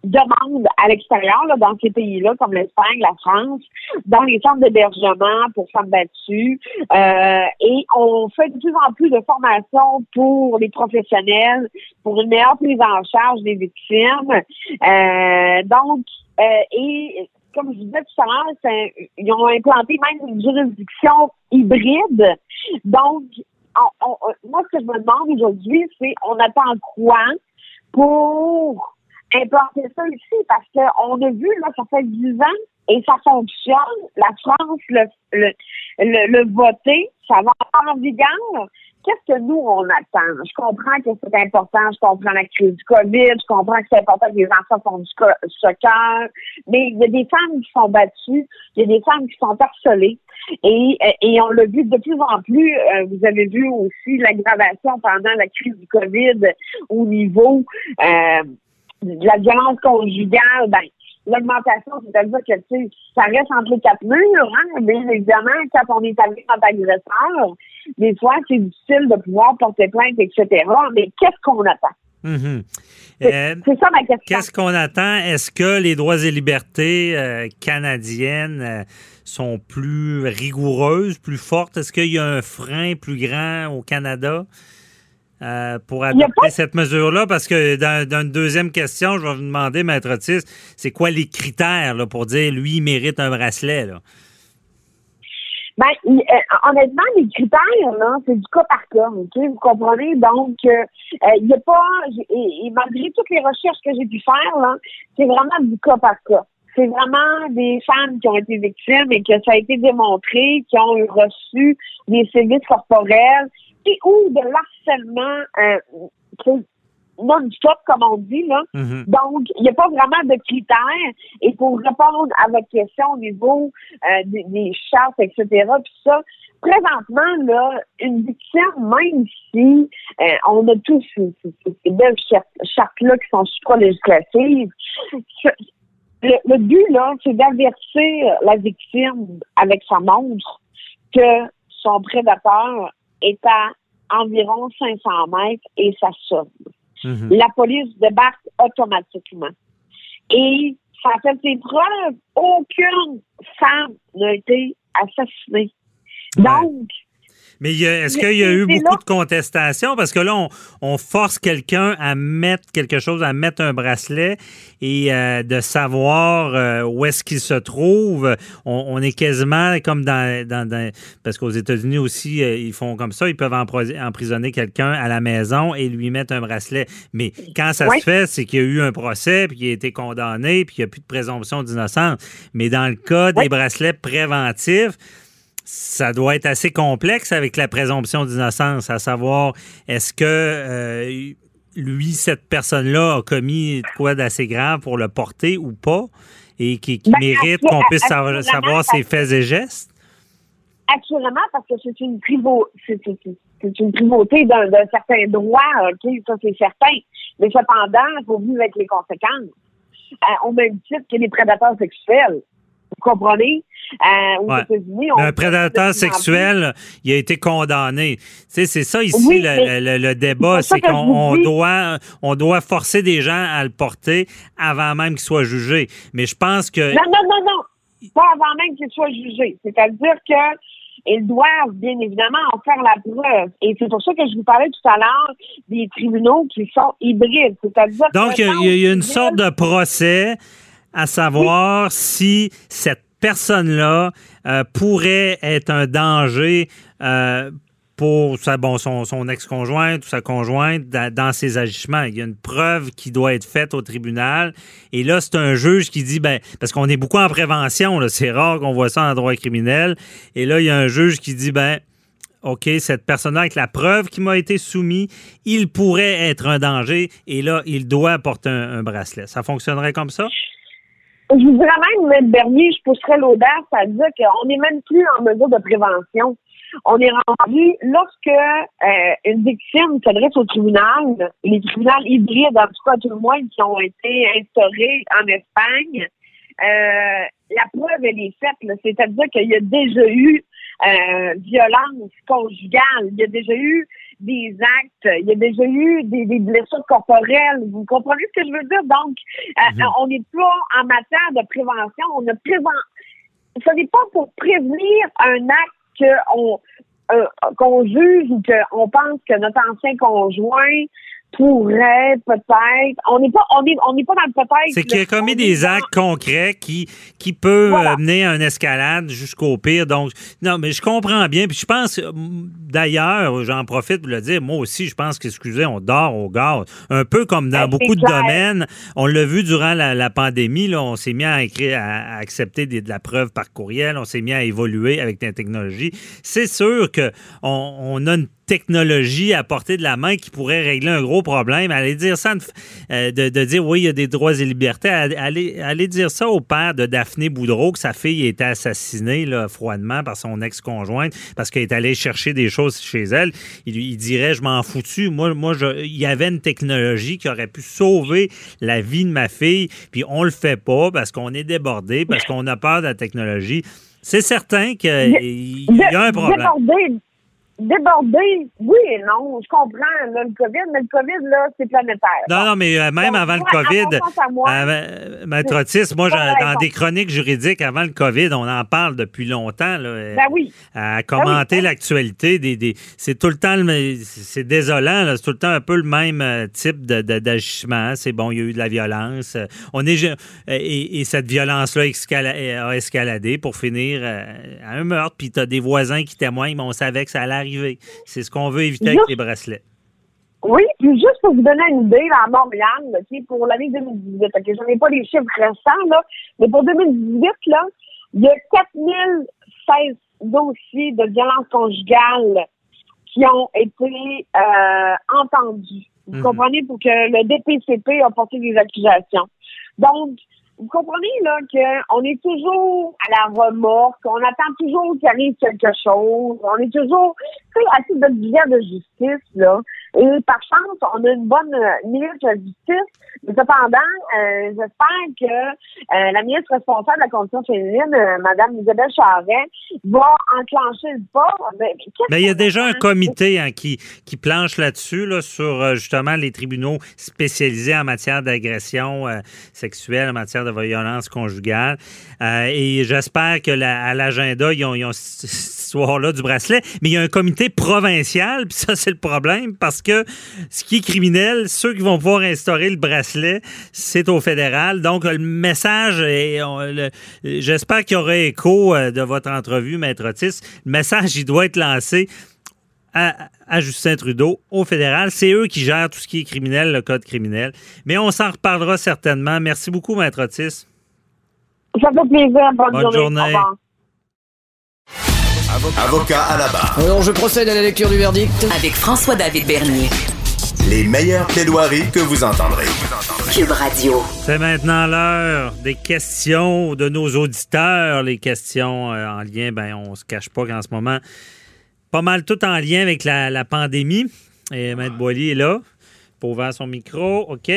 Speaker 6: demandes à l'extérieur, dans ces pays-là, comme l'Espagne, la France, dans les centres d'hébergement pour femmes battues. Euh, et on fait de plus en plus de formations pour les professionnels, pour une meilleure prise en charge des victimes. Euh, donc, et comme je disais tout à l'heure, ils ont implanté même une juridiction hybride. Donc, moi, ce que je me demande aujourd'hui, c'est on attend quoi pour implanter ça ici? Parce qu'on a vu, là, ça fait 10 ans et ça fonctionne. La France, le, le, le, voter, ça va en vigueur. Qu'est-ce que nous, on attend? Je comprends que c'est important, je comprends la crise du COVID, je comprends que c'est important que les enfants font du soccer, mais il y a des femmes qui sont battues, il y a des femmes qui sont harcelées, et, et on l'a vu de plus en plus. Euh, vous avez vu aussi l'aggravation pendant la crise du COVID au niveau euh, de la violence conjugale. Ben, l'augmentation, c'est-à-dire que tu sais, ça reste entre les quatre murs, hein, bien évidemment, quand on est avec notre agresseur, des fois, c'est difficile de pouvoir porter plainte, etc. Mais qu'est-ce qu'on attend?
Speaker 3: Mhm.
Speaker 6: Euh, c'est ça ma question.
Speaker 3: Qu'est-ce qu'on attend? Est-ce que les droits et libertés euh, canadiennes euh, sont plus rigoureuses, plus fortes? Est-ce qu'il y a un frein plus grand au Canada? Pour adopter cette mesure-là? Parce que dans, une deuxième question, je vais vous demander, Maître Otis, c'est quoi les critères là, pour dire lui, il mérite un bracelet? Là?
Speaker 6: Ben, euh, honnêtement, les critères, là, c'est du cas par cas, ok? Vous comprenez? Donc, euh, euh, il n'y a pas, et, malgré toutes les recherches que j'ai pu faire, là, c'est vraiment du cas par cas. C'est vraiment des femmes qui ont été victimes et que ça a été démontré, qui ont reçu des services corporels et ou de l'harcèlement euh, non-stop, comme on dit, là.
Speaker 3: Mhm.
Speaker 6: Donc, il n'y a pas vraiment de critères. Et pour répondre à votre question au niveau euh, des, des, chartes, etc., puis ça, présentement, là, une victime, même si euh, on a tous ces, ces, belles chartes-là qui sont supra-législatives, le, le, but, là, c'est d'avertir la victime avec sa montre que son prédateur est à environ 500 mètres et ça sonne.
Speaker 3: Mhm.
Speaker 6: La police débarque automatiquement. Et ça fait ses preuves. Aucune femme n'a été assassinée. Donc,
Speaker 3: mais est-ce qu'il y a eu beaucoup de contestations? Parce que là, on, force quelqu'un à mettre quelque chose, à mettre un bracelet et euh, de savoir euh, où est-ce qu'il se trouve. On, est quasiment comme dans... dans, parce qu'aux États-Unis aussi, euh, ils font comme ça. Ils peuvent emprisonner quelqu'un à la maison et lui mettre un bracelet. Mais quand ça se fait, c'est qu'il y a eu un procès, puis qu'il a été condamné, puis il n'y a plus de présomption d'innocence. Mais dans le cas des bracelets préventifs, ça doit être assez complexe avec la présomption d'innocence, à savoir est-ce que euh, lui, cette personne-là, a commis quoi d'assez grave pour le porter ou pas et qui,
Speaker 6: ben,
Speaker 3: mérite qu'on puisse savoir, ses faits et gestes?
Speaker 6: Assurément, parce que c'est une, c'est une primauté d'un certain droit, OK, ça c'est certain. Mais cependant, il faut vivre avec les conséquences. au même titre que les prédateurs sexuels. Vous comprenez? Euh, aux
Speaker 3: Ouais.
Speaker 6: États-Unis, on-
Speaker 3: un prédateur sexuel, il a été condamné. Tu sais, c'est ça ici
Speaker 6: Oui,
Speaker 3: le,
Speaker 6: mais-
Speaker 3: le- le débat,
Speaker 6: c'est
Speaker 3: qu'on on doit, on doit forcer des gens à le porter avant même qu'il soit jugé. Mais je pense que
Speaker 6: Non, non, non, non. Pas avant même qu'ils soient jugés. C'est-à-dire que ils doivent, bien évidemment, en faire la preuve. Et c'est pour ça que je vous parlais tout à l'heure des tribunaux qui sont hybrides. C'est-à-dire
Speaker 3: Donc, il y a- y, une sorte de procès à savoir si cette personne-là euh, pourrait être un danger euh, pour sa, bon, son, son ex-conjointe ou sa conjointe da- dans ses agissements. Il y a une preuve qui doit être faite au tribunal. Et là, c'est un juge qui dit, ben, parce qu'on est beaucoup en prévention, c'est rare qu'on voit ça en droit criminel. Et là, il y a un juge qui dit, ben, OK, cette personne-là, avec la preuve qui m'a été soumise, il pourrait être un danger et là, il doit porter un, un bracelet. Ça fonctionnerait comme ça?
Speaker 6: Je vous dirais même, M. Bernier, je pousserais l'audace à dire qu'on n'est même plus en mesure de prévention. On est rendu, lorsque euh, une victime s'adresse au tribunal, les tribunaux hybrides, en tout cas tout le moins, qui ont été instaurés en Espagne, euh, la preuve, elle est faite. C'est-à-dire qu'il y a déjà eu euh, violence conjugale, il y a déjà eu des actes, il y a déjà eu des, des blessures corporelles. Vous comprenez ce que je veux dire? Donc, euh, on n'est pas en matière de prévention. On a préven... Ce n'est pas pour prévenir un acte qu'on euh, qu'on juge ou qu'on pense que notre ancien conjoint pourrait peut-être. On n'est pas, on est, on n'est pas dans le peut-être.
Speaker 3: C'est qu'il a commis des actes concrets qui, qui peuvent
Speaker 6: Voilà.
Speaker 3: amener à une escalade jusqu'au pire. Donc, non, mais je comprends bien. Puis je pense, euh, d'ailleurs, j'en profite pour le dire, moi aussi, je pense que, excusez, on dort au gaz. Un peu comme dans
Speaker 6: Ben,
Speaker 3: beaucoup de domaines. On l'a vu durant la, la pandémie, là, on s'est mis à écrire, à, à accepter des- de la preuve par courriel. On s'est mis à évoluer avec la technologie. C'est sûr que on, on a une technologie à portée de la main qui pourrait régler un gros problème. Aller dire ça, euh, de, de dire oui, il y a des droits et libertés, aller, aller dire ça au père de Daphné Boudreau, que sa fille a été assassinée là, froidement par son ex-conjointe parce qu'elle est allée chercher des choses chez elle, il, il dirait je m'en foutu. Moi, moi je, il y avait une technologie qui aurait pu sauver la vie de ma fille, puis on le fait pas parce qu'on est débordé, parce qu'on a peur de la technologie. C'est certain qu'il y a un problème.
Speaker 6: Débordé, débordé, oui et non. Je comprends là, le COVID, mais le COVID, là, c'est planétaire.
Speaker 3: Non, non, mais euh, même
Speaker 6: Donc,
Speaker 3: avant le
Speaker 6: moi,
Speaker 3: COVID,
Speaker 6: moi,
Speaker 3: euh, Maître Otis, moi, dans des chroniques juridiques avant le COVID, on en parle depuis longtemps. Là, euh,
Speaker 6: Ben oui.
Speaker 3: À commenter
Speaker 6: Ben oui.
Speaker 3: l'actualité, des, des- c'est tout le temps, c'est désolant, là, c'est tout le temps un peu le même type de- de- d'agissement. C'est bon, il y a eu de la violence. On est, et, et cette violence-là escala- a escaladé pour finir à un meurtre. Puis tu as des voisins qui témoignent, mais on savait que ça allait arriver. C'est ce qu'on veut éviter avec les bracelets.
Speaker 6: Oui, puis juste pour vous donner une idée, là, à Montréal, pour l'année 2018, OK, je n'ai pas les chiffres récents, là, mais pour 2018, là, il y a 4016 dossiers de violence conjugale qui ont été euh, entendus. Vous
Speaker 3: Mhm.
Speaker 6: comprenez? Pour que le DPCP a porté des accusations. Donc, vous comprenez là qu'on est toujours à la remorque, on attend toujours qu'il arrive quelque chose, on est toujours tu sais, à titre de de justice, là. Et par chance, on a une bonne euh, ministre de la Justice, mais cependant, euh, j'espère que euh, la ministre responsable de la condition féminine, euh, Mme Isabelle Charret, va enclencher le pas. Mais, mais qu'est-ce
Speaker 3: Mais il y a déjà un comité hein, qui, qui planche là-dessus, là, sur justement les tribunaux spécialisés en matière d'agression sexuelle, en matière de violence conjugale. Et j'espère que la- à l'agenda, ils ont, ils ont cette histoire-là du bracelet. Mais il y a un comité provincial, puis ça, c'est le problème, parce que ce qui est criminel, ceux qui vont pouvoir instaurer le bracelet, c'est au fédéral. Donc, le message, j'espère qu'il y aura écho euh, de votre entrevue, Maître Otis. Le message, il doit être lancé à, à Justin Trudeau au fédéral. C'est eux qui gèrent tout ce qui est criminel, le code criminel. Mais on s'en reparlera certainement. Merci beaucoup, Maître Otis.
Speaker 6: Ça fait plaisir. Bonne,
Speaker 3: Bonne
Speaker 6: journée.
Speaker 3: journée.
Speaker 2: Avocat à la barre.
Speaker 7: Alors je procède à la lecture du verdict.
Speaker 1: Avec François-David Bernier.
Speaker 2: Les meilleures plaidoiries que vous entendrez.
Speaker 1: Cube Radio.
Speaker 3: C'est maintenant l'heure des questions de nos auditeurs. Les questions euh, en lien, ben, on se cache pas qu'en ce moment, pas mal tout en lien avec la, la pandémie. Et Maître Boily est là. Pour ouvrir son micro. OK.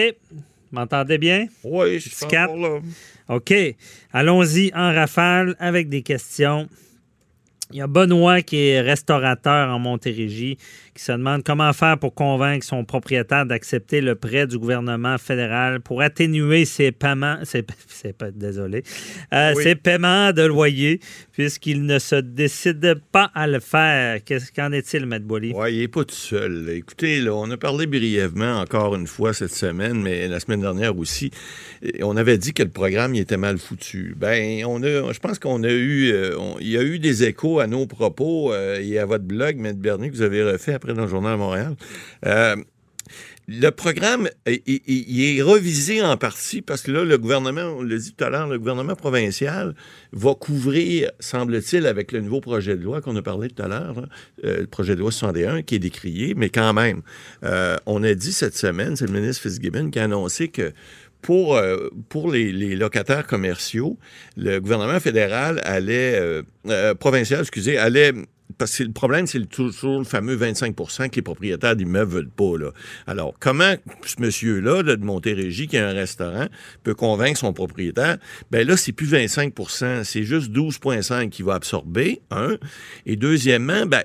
Speaker 3: M'entendez bien?
Speaker 5: Oui, je suis là.
Speaker 3: OK. Allons-y en rafale avec des questions. Il y a Benoît qui est restaurateur en Montérégie qui se demande comment faire pour convaincre son propriétaire d'accepter le prêt du gouvernement fédéral pour atténuer ses paiements, ses, ses- désolé, euh,
Speaker 5: Oui.
Speaker 3: ses paiements de loyer puisqu'il ne se décide pas à le faire. Qu'est-ce qu'en est-il, M. Boily?
Speaker 5: Oui, il n'est pas tout seul. Écoutez, là, on a parlé brièvement encore une fois cette semaine, mais la semaine dernière aussi. On avait dit que le programme il était mal foutu. Ben, on a, je pense qu'on a eu, euh, on- il y a eu des échos à nos propos euh, et à votre blog, M. Bernier, que vous avez refait après dans le Journal de Montréal. Euh, le programme, il, est revisé en partie parce que là, le gouvernement, on l'a dit tout à l'heure, le gouvernement provincial va couvrir, semble-t-il, avec le nouveau projet de loi qu'on a parlé tout à l'heure, là, euh, le projet de loi 61 qui est décrié, mais quand même, on a dit cette semaine, c'est le ministre Fitzgibbon qui a annoncé que pour, euh, pour les, locataires commerciaux, le gouvernement fédéral allait, euh, euh, provincial, excusez, allait parce que le problème, c'est toujours le fameux 25% que les propriétaires d'immeubles veulent pas. Là. Alors, comment ce monsieur-là, là, de Montérégie, qui a un restaurant, peut convaincre son propriétaire? Ben là, c'est plus 25% c'est juste 12,5 qu'il va absorber, un. Et deuxièmement, ben,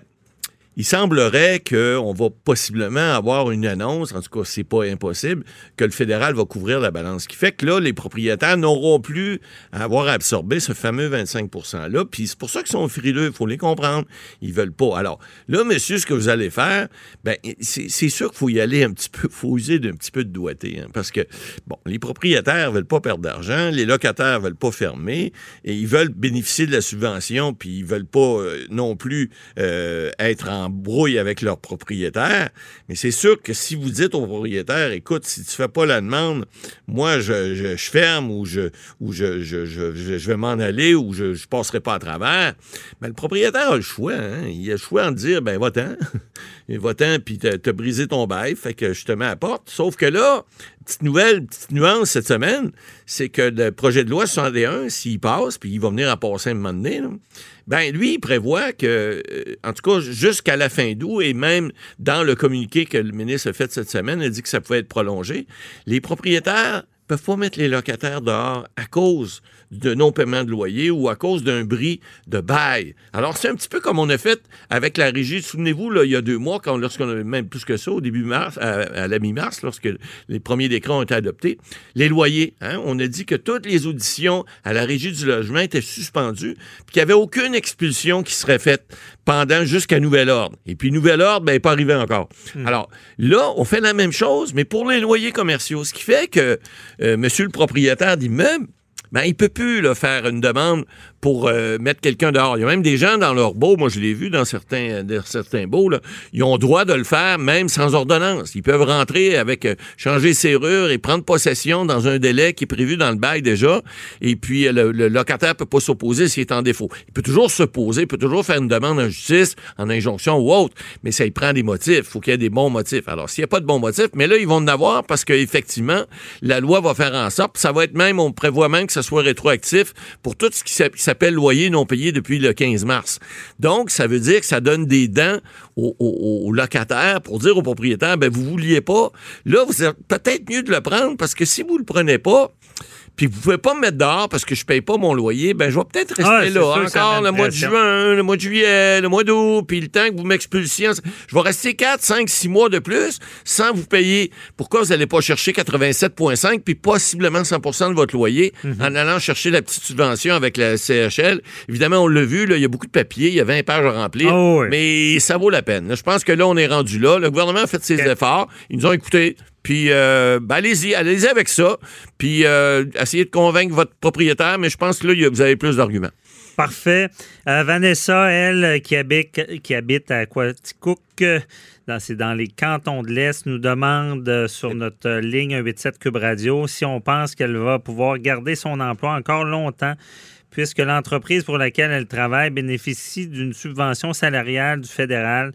Speaker 5: il semblerait qu'on va possiblement avoir une annonce, en tout cas, c'est pas impossible, que le fédéral va couvrir la balance. Ce qui fait que là, les propriétaires n'auront plus à avoir absorbé ce fameux 25 %-là. Puis c'est pour ça qu'ils sont frileux, il faut les comprendre. Ils veulent pas. Alors, là, monsieur, ce que vous allez faire, ben, c'est sûr qu'il faut y aller un petit peu, faut user d'un petit peu de doigté. hein, parce que, bon, les propriétaires veulent pas perdre d'argent, les locataires veulent pas fermer, et ils veulent bénéficier de la subvention, puis ils veulent pas euh, non plus euh, être en brouille avec leurs propriétaires. Mais c'est sûr que si vous dites au propriétaire, écoute, si tu fais pas la demande, moi, je, je- ferme ou je, ou je, je, vais m'en aller ou je, je passerai pas à travers, ben, le propriétaire a le choix. hein. Il a le choix de dire, ben, va-t'en. Va-t'en, puis t'as brisé ton bail, fait que je te mets à la porte. Sauf que là, petite nouvelle, petite nuance cette semaine, c'est que le projet de loi 61, s'il passe, puis il va venir à passer un moment donné, là, ben lui, il prévoit que, euh, en tout cas, jusqu'à la fin d'août, et même dans le communiqué que le ministre a fait cette semaine, il dit que ça pouvait être prolongé, les propriétaires peuvent pas mettre les locataires dehors à cause de non-paiement de loyer ou à cause d'un bris de bail. Alors, c'est un petit peu comme on a fait avec la régie. Souvenez-vous, là, il y a deux mois, quand, lorsqu'on a même plus que ça, au début mars, à, à la mi-mars, lorsque les premiers décrets ont été adoptés, les loyers. hein, on a dit que toutes les auditions à la régie du logement étaient suspendues, puis qu'il n'y avait aucune expulsion qui serait faite pendant jusqu'à nouvel ordre. Et puis, nouvel ordre, ben, n'est pas arrivé encore. Alors, là, on fait la même chose, mais pour les loyers commerciaux, ce qui fait que euh, monsieur le propriétaire d'immeuble, ben, il peut plus là, faire une demande pour euh, mettre quelqu'un dehors. Il y a même des gens dans leur beau, moi je l'ai vu dans certains, dans certains beaux, là, ils ont droit de le faire même sans ordonnance. Ils peuvent rentrer avec, euh, changer serrure et prendre possession dans un délai qui est prévu dans le bail déjà. Et puis euh, le, le locataire peut pas s'opposer s'il est en défaut. Il peut toujours s'opposer, il peut toujours faire une demande en justice, en injonction ou autre, mais ça il prend des motifs. Il faut qu'il y ait des bons motifs. Alors s'il n'y a pas de bons motifs, mais là ils vont en avoir parce qu'effectivement, la loi va faire en sorte, ça va être même, on prévoit même que ça soit rétroactif pour tout ce qui s'app- qui s'appelle loyer non payé depuis le 15 mars. Donc, ça veut dire que ça donne des dents aux, locataires pour dire aux propriétaires, ben vous vouliez pas. Là, vous êtes peut-être mieux de le prendre parce que si vous le prenez pas, puis vous pouvez pas me mettre dehors parce que je paye pas mon loyer, ben je vais peut-être rester
Speaker 3: Ah,
Speaker 5: là
Speaker 3: sûr
Speaker 5: encore le mois de juin, le mois de juillet, le mois d'août, puis le temps que vous m'expulsiez. Je vais rester 4, 5, 6 mois de plus sans vous payer. Pourquoi vous n'allez pas chercher 87,5 puis possiblement 100% de votre loyer
Speaker 3: Mhm.
Speaker 5: en allant chercher la petite subvention avec la CHL? Évidemment, on l'a vu, il y a beaucoup de papiers, il y a 20 pages à remplir,
Speaker 3: Ah oui.
Speaker 5: mais ça vaut la peine. Je pense que là, on est rendu là. Le gouvernement a fait ses efforts. Ils nous ont écoutés. Puis, euh, ben, allez-y, allez-y avec ça. Puis, euh, essayez de convaincre votre propriétaire, mais je pense que là, vous avez plus d'arguments.
Speaker 3: Parfait. Euh, Vanessa, elle, euh, qui habite, qui habite à Quaticook, dans, c'est dans les cantons de l'Est, nous demande sur notre ligne 187 Cube Radio si on pense qu'elle va pouvoir garder son emploi encore longtemps puisque l'entreprise pour laquelle elle travaille bénéficie d'une subvention salariale du fédéral,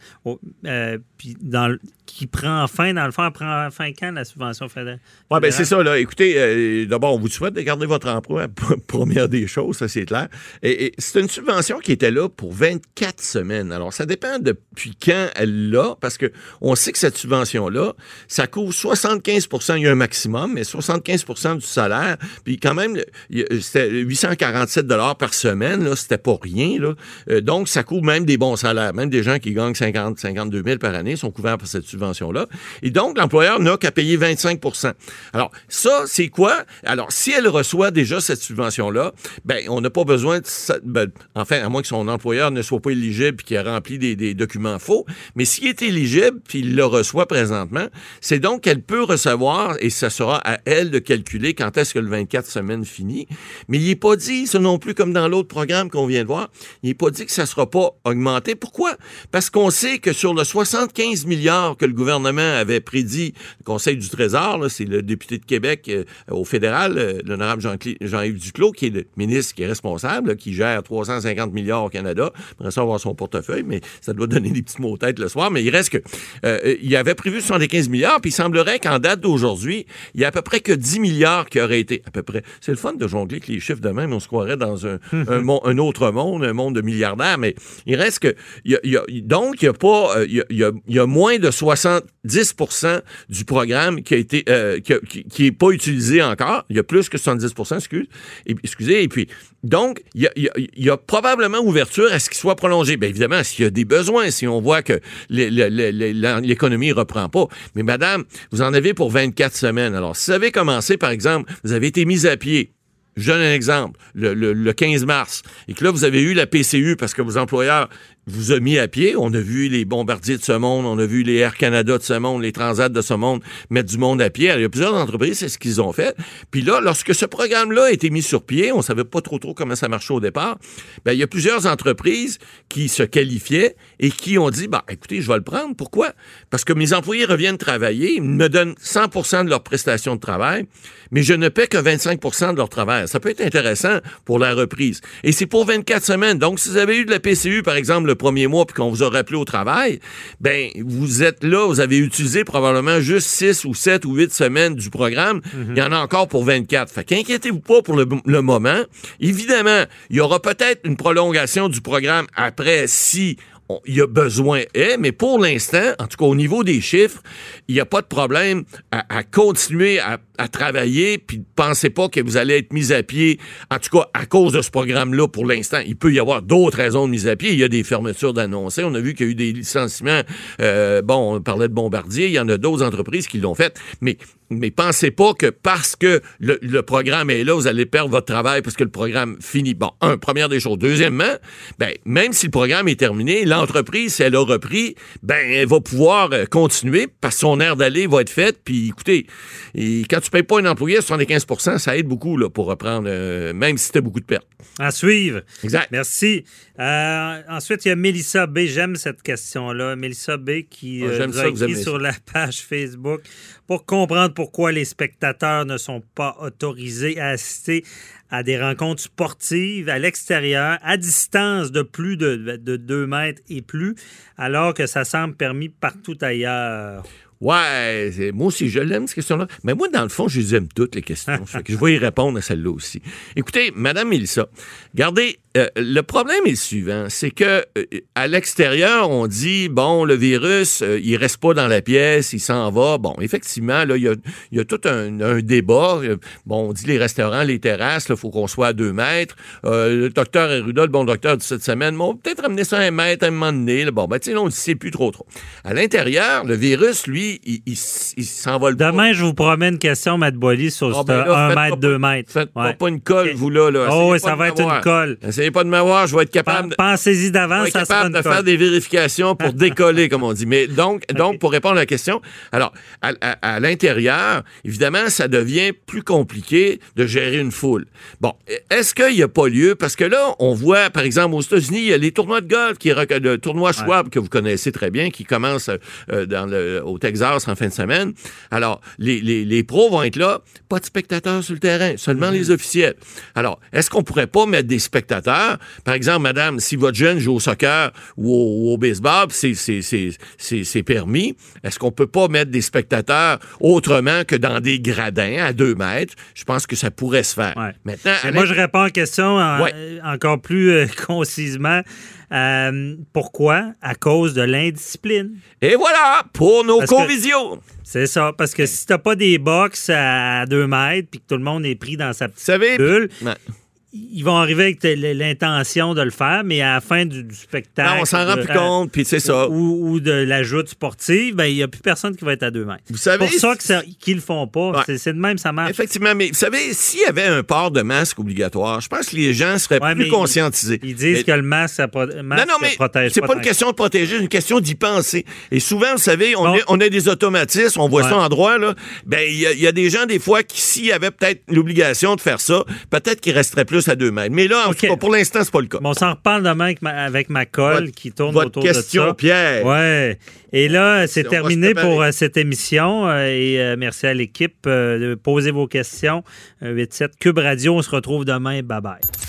Speaker 3: euh, puis dans qui prend fin, dans le fond, prend fin quand la subvention fédérale?
Speaker 5: Oui, ben c'est ça, là. Écoutez, euh, d'abord, on vous souhaite de garder votre emploi, première des choses, ça c'est clair. Et, et c'est une subvention qui était là pour 24 semaines. Alors, ça dépend depuis quand elle l'a, parce que on sait que cette subvention-là, ça couvre 75% il y a un maximum, mais 75% du salaire. Puis quand même, c'était 847 par semaine, là, c'était pas rien, là. Euh, donc, ça couvre même des bons salaires. Même des gens qui gagnent 50, 52 000 par année sont couverts par cette subvention-là. Et donc, l'employeur n'a qu'à payer 25 Alors, ça, c'est quoi? Alors, si elle reçoit déjà cette subvention-là, ben, on n'a pas besoin de enfin, à moins que son employeur ne soit pas éligible puis qu'il a rempli des, documents faux. Mais s'il est éligible puis il le reçoit présentement, c'est donc qu'elle peut recevoir et ça sera à elle de calculer quand est-ce que le 24 semaines finit. Mais il n'est pas dit, ça non plus comme dans l'autre programme qu'on vient de voir, il n'est pas dit que ça ne sera pas augmenté. Pourquoi? Parce qu'on sait que sur le 75 milliards que le gouvernement avait prédit, le Conseil du Trésor, c'est le député de Québec euh, au fédéral, euh, l'honorable Jean-Yves Duclos, qui est le ministre qui est responsable, là, qui gère 350 milliards au Canada. Après ça, avoir son portefeuille, mais ça doit donner des petits mots tête le soir. Mais il reste que euh, il avait prévu 75 milliards, puis il semblerait qu'en date d'aujourd'hui, il y a à peu près que 10 milliards qui auraient été à peu près. C'est le fun de jongler avec les chiffres de même, on se croirait dans un, un, mon- un autre monde, un monde de milliardaires, mais il reste que il y a- il y a- donc il y a pas il y a, il y a- moins de 70% du programme qui a été euh, qui, qui- qui est pas utilisé encore. Il y a plus que 70 excuse, et, excusez. Et puis donc il y a, il y a- il y a probablement ouverture à ce qu'il soit prolongé. Bien évidemment, s'il y a des besoins, si on voit que l'économie reprend pas. Mais madame, vous en avez pour 24 semaines. Alors si vous avez commencé par exemple, vous avez été mis à pied. Je donne un exemple, le, le- le 15 mars, et que là, vous avez eu la PCU parce que vos employeurs vous ont mis à pied. On a vu les bombardiers de ce monde, on a vu les Air Canada de ce monde, les Transat de ce monde mettre du monde à pied. Il y a plusieurs entreprises, c'est ce qu'ils ont fait. Puis là, lorsque ce programme-là a été mis sur pied, on savait pas trop trop comment ça marchait au départ, ben, il y a plusieurs entreprises qui se qualifiaient et qui ont dit, bah, écoutez, je vais le prendre. Pourquoi? Parce que mes employés reviennent travailler, ils me donnent 100% de leur prestation de travail, mais je ne paie que 25% de leur travail. Ça peut être intéressant pour la reprise. Et c'est pour 24 semaines. Donc, si vous avez eu de la PCU, par exemple, le premier mois, puis qu'on vous a rappelé au travail, ben, vous êtes là, vous avez utilisé probablement juste 6 ou 7 ou 8 semaines du programme. Il y en a encore pour 24. Fait qu'inquiétez-vous pas pour le, le moment. Évidemment, il y aura peut-être une prolongation du programme après si il y a besoin est, mais pour l'instant, en tout cas au niveau des chiffres, il n'y a pas de problème à, à continuer à, à travailler, puis ne pensez pas que vous allez être mis à pied, en tout cas à cause de ce programme-là pour l'instant. Il peut y avoir d'autres raisons de mise à pied. Il y a des fermetures d'annoncer. On a vu qu'il y a eu des licenciements. Euh, bon, on parlait de Bombardier. Il y en a d'autres entreprises qui l'ont fait. Mais mais pensez pas que parce que le, le programme est là, vous allez perdre votre travail parce que le programme finit. Bon, un, première des choses. Deuxièmement, ben, même si le programme est terminé, l'entreprise, si elle a repris, ben, elle va pouvoir euh, continuer parce que son air d'aller va être fait. Puis, écoutez, et quand tu payes pas un employé à 75% ça aide beaucoup là, pour reprendre, euh, même si tu beaucoup de pertes.
Speaker 3: À suivre.
Speaker 5: Exact.
Speaker 3: Merci. Euh, ensuite, il y a Mélissa B. J'aime cette question-là. Mélissa B. qui
Speaker 5: Ah,
Speaker 3: euh, nous a écrit sur la page Facebook pour comprendre pourquoi les spectateurs ne sont pas autorisés à assister à des rencontres sportives à l'extérieur, à distance de plus de, de 2 mètres et plus, alors que ça semble permis partout ailleurs.
Speaker 5: Ouais, moi aussi, je l'aime, cette question-là. Mais moi, dans le fond, je les aime toutes, les questions. Fait que je vais y répondre à celle-là aussi. Écoutez, Madame Mélissa, regardez, euh, le problème est le suivant. C'est que euh, à l'extérieur, on dit, bon, le virus, euh, il reste pas dans la pièce, il s'en va. Bon, effectivement, là, il y a, y a tout un, un débat. Euh, Bon, on dit les restaurants, les terrasses, il faut qu'on soit à deux mètres. Le docteur Arruda, le bon docteur de cette semaine, bon, peut-être ramener ça à un mètre à un moment donné. là. Bon, ben, tu sais, on ne sait plus trop trop. À l'intérieur, le virus, lui, il, il, s- il s'envole pas.
Speaker 3: Demain, je vous promets une question, Matt Boily, sur
Speaker 5: Ah,
Speaker 3: ce
Speaker 5: ben là,
Speaker 3: 1
Speaker 5: faites
Speaker 3: mètre,
Speaker 5: pas-
Speaker 3: 2 mètres.
Speaker 5: Faites
Speaker 3: Ouais.
Speaker 5: pas, une colle, vous, là. là.
Speaker 3: Oh, oui, ça va être une colle.
Speaker 5: Essayez pas de m'avoir, je vais être capable... de-
Speaker 3: Pensez-y d'avance, sera
Speaker 5: capable
Speaker 3: une
Speaker 5: de faire des vérifications pour décoller, comme on dit. Mais donc, donc pour répondre à la question, alors, à, à- à l'intérieur, évidemment, ça devient plus compliqué de gérer une foule. Bon, est-ce qu'il n'y a pas lieu? Parce que là, on voit, par exemple, aux États-Unis, il y a les tournois de golf, qui le tournoi Schwab, que vous connaissez très bien, qui commence euh, dans le, au Texas Texas en fin de semaine. Alors, les, les, les pros vont être là, pas de spectateurs sur le terrain, seulement les officiels. Alors, est-ce qu'on pourrait pas mettre des spectateurs? Par exemple, madame, si votre jeune joue au soccer ou au, au baseball, c'est- c'est- c'est c'est- c'est permis, est-ce qu'on peut pas mettre des spectateurs autrement que dans des gradins à deux mètres? Je pense que ça pourrait se faire.
Speaker 3: Ouais.
Speaker 5: Maintenant,
Speaker 3: moi, je réponds à la question en-
Speaker 5: Ouais.
Speaker 3: encore plus euh, concisement. Euh, pourquoi? À cause de l'indiscipline.
Speaker 5: Et voilà, pour nos
Speaker 3: Parce
Speaker 5: convisions.
Speaker 3: C'est ça. Parce que si t'as pas des box à deux mètres puis que tout le monde est pris dans sa petite
Speaker 5: Vous savez,
Speaker 3: bulle. Ils vont arriver avec l'intention de le faire, mais à la fin du, du spectacle.
Speaker 5: Non, on s'en rend plus compte, puis c'est ça.
Speaker 3: Ou, ou de la joute sportive, ben, il n'y a plus personne qui va être à deux mètres.
Speaker 5: Vous savez,
Speaker 3: C'est pour ça qu'ils le font pas.
Speaker 5: Ouais.
Speaker 3: C'est- de même, ça marche.
Speaker 5: Effectivement, mais vous savez, s'il y avait un port de masque obligatoire, je pense que les gens seraient
Speaker 3: Ouais,
Speaker 5: plus
Speaker 3: mais
Speaker 5: conscientisés.
Speaker 3: Ils disent
Speaker 5: Mais-
Speaker 3: que le masque, ça pro- masque
Speaker 5: non, non, mais
Speaker 3: protège
Speaker 5: c'est pas une
Speaker 3: tant
Speaker 5: question de protéger, c'est une question d'y penser. Et souvent, vous savez, on,
Speaker 3: Bon.
Speaker 5: est- on a des automatismes, on voit
Speaker 3: Ouais.
Speaker 5: ça en droit, là. Ben, il y, y a des gens, des fois, qui, s'il y avait peut-être l'obligation de faire ça, peut-être qu'ils resteraient plus à deux mètres. Mais là, en
Speaker 3: OK.
Speaker 5: tout cas, pour l'instant, c'est pas le cas.
Speaker 3: Bon, on s'en reparle demain avec ma, avec ma colle
Speaker 5: Votre-
Speaker 3: qui tourne
Speaker 5: votre
Speaker 3: autour
Speaker 5: question,
Speaker 3: de ça.
Speaker 5: Pierre.
Speaker 3: Ouais. Et là, c'est terminé pour euh, cette émission. euh, et euh, merci à l'équipe de poser vos questions. Euh, 87 Cube Radio, on se retrouve demain. Bye bye.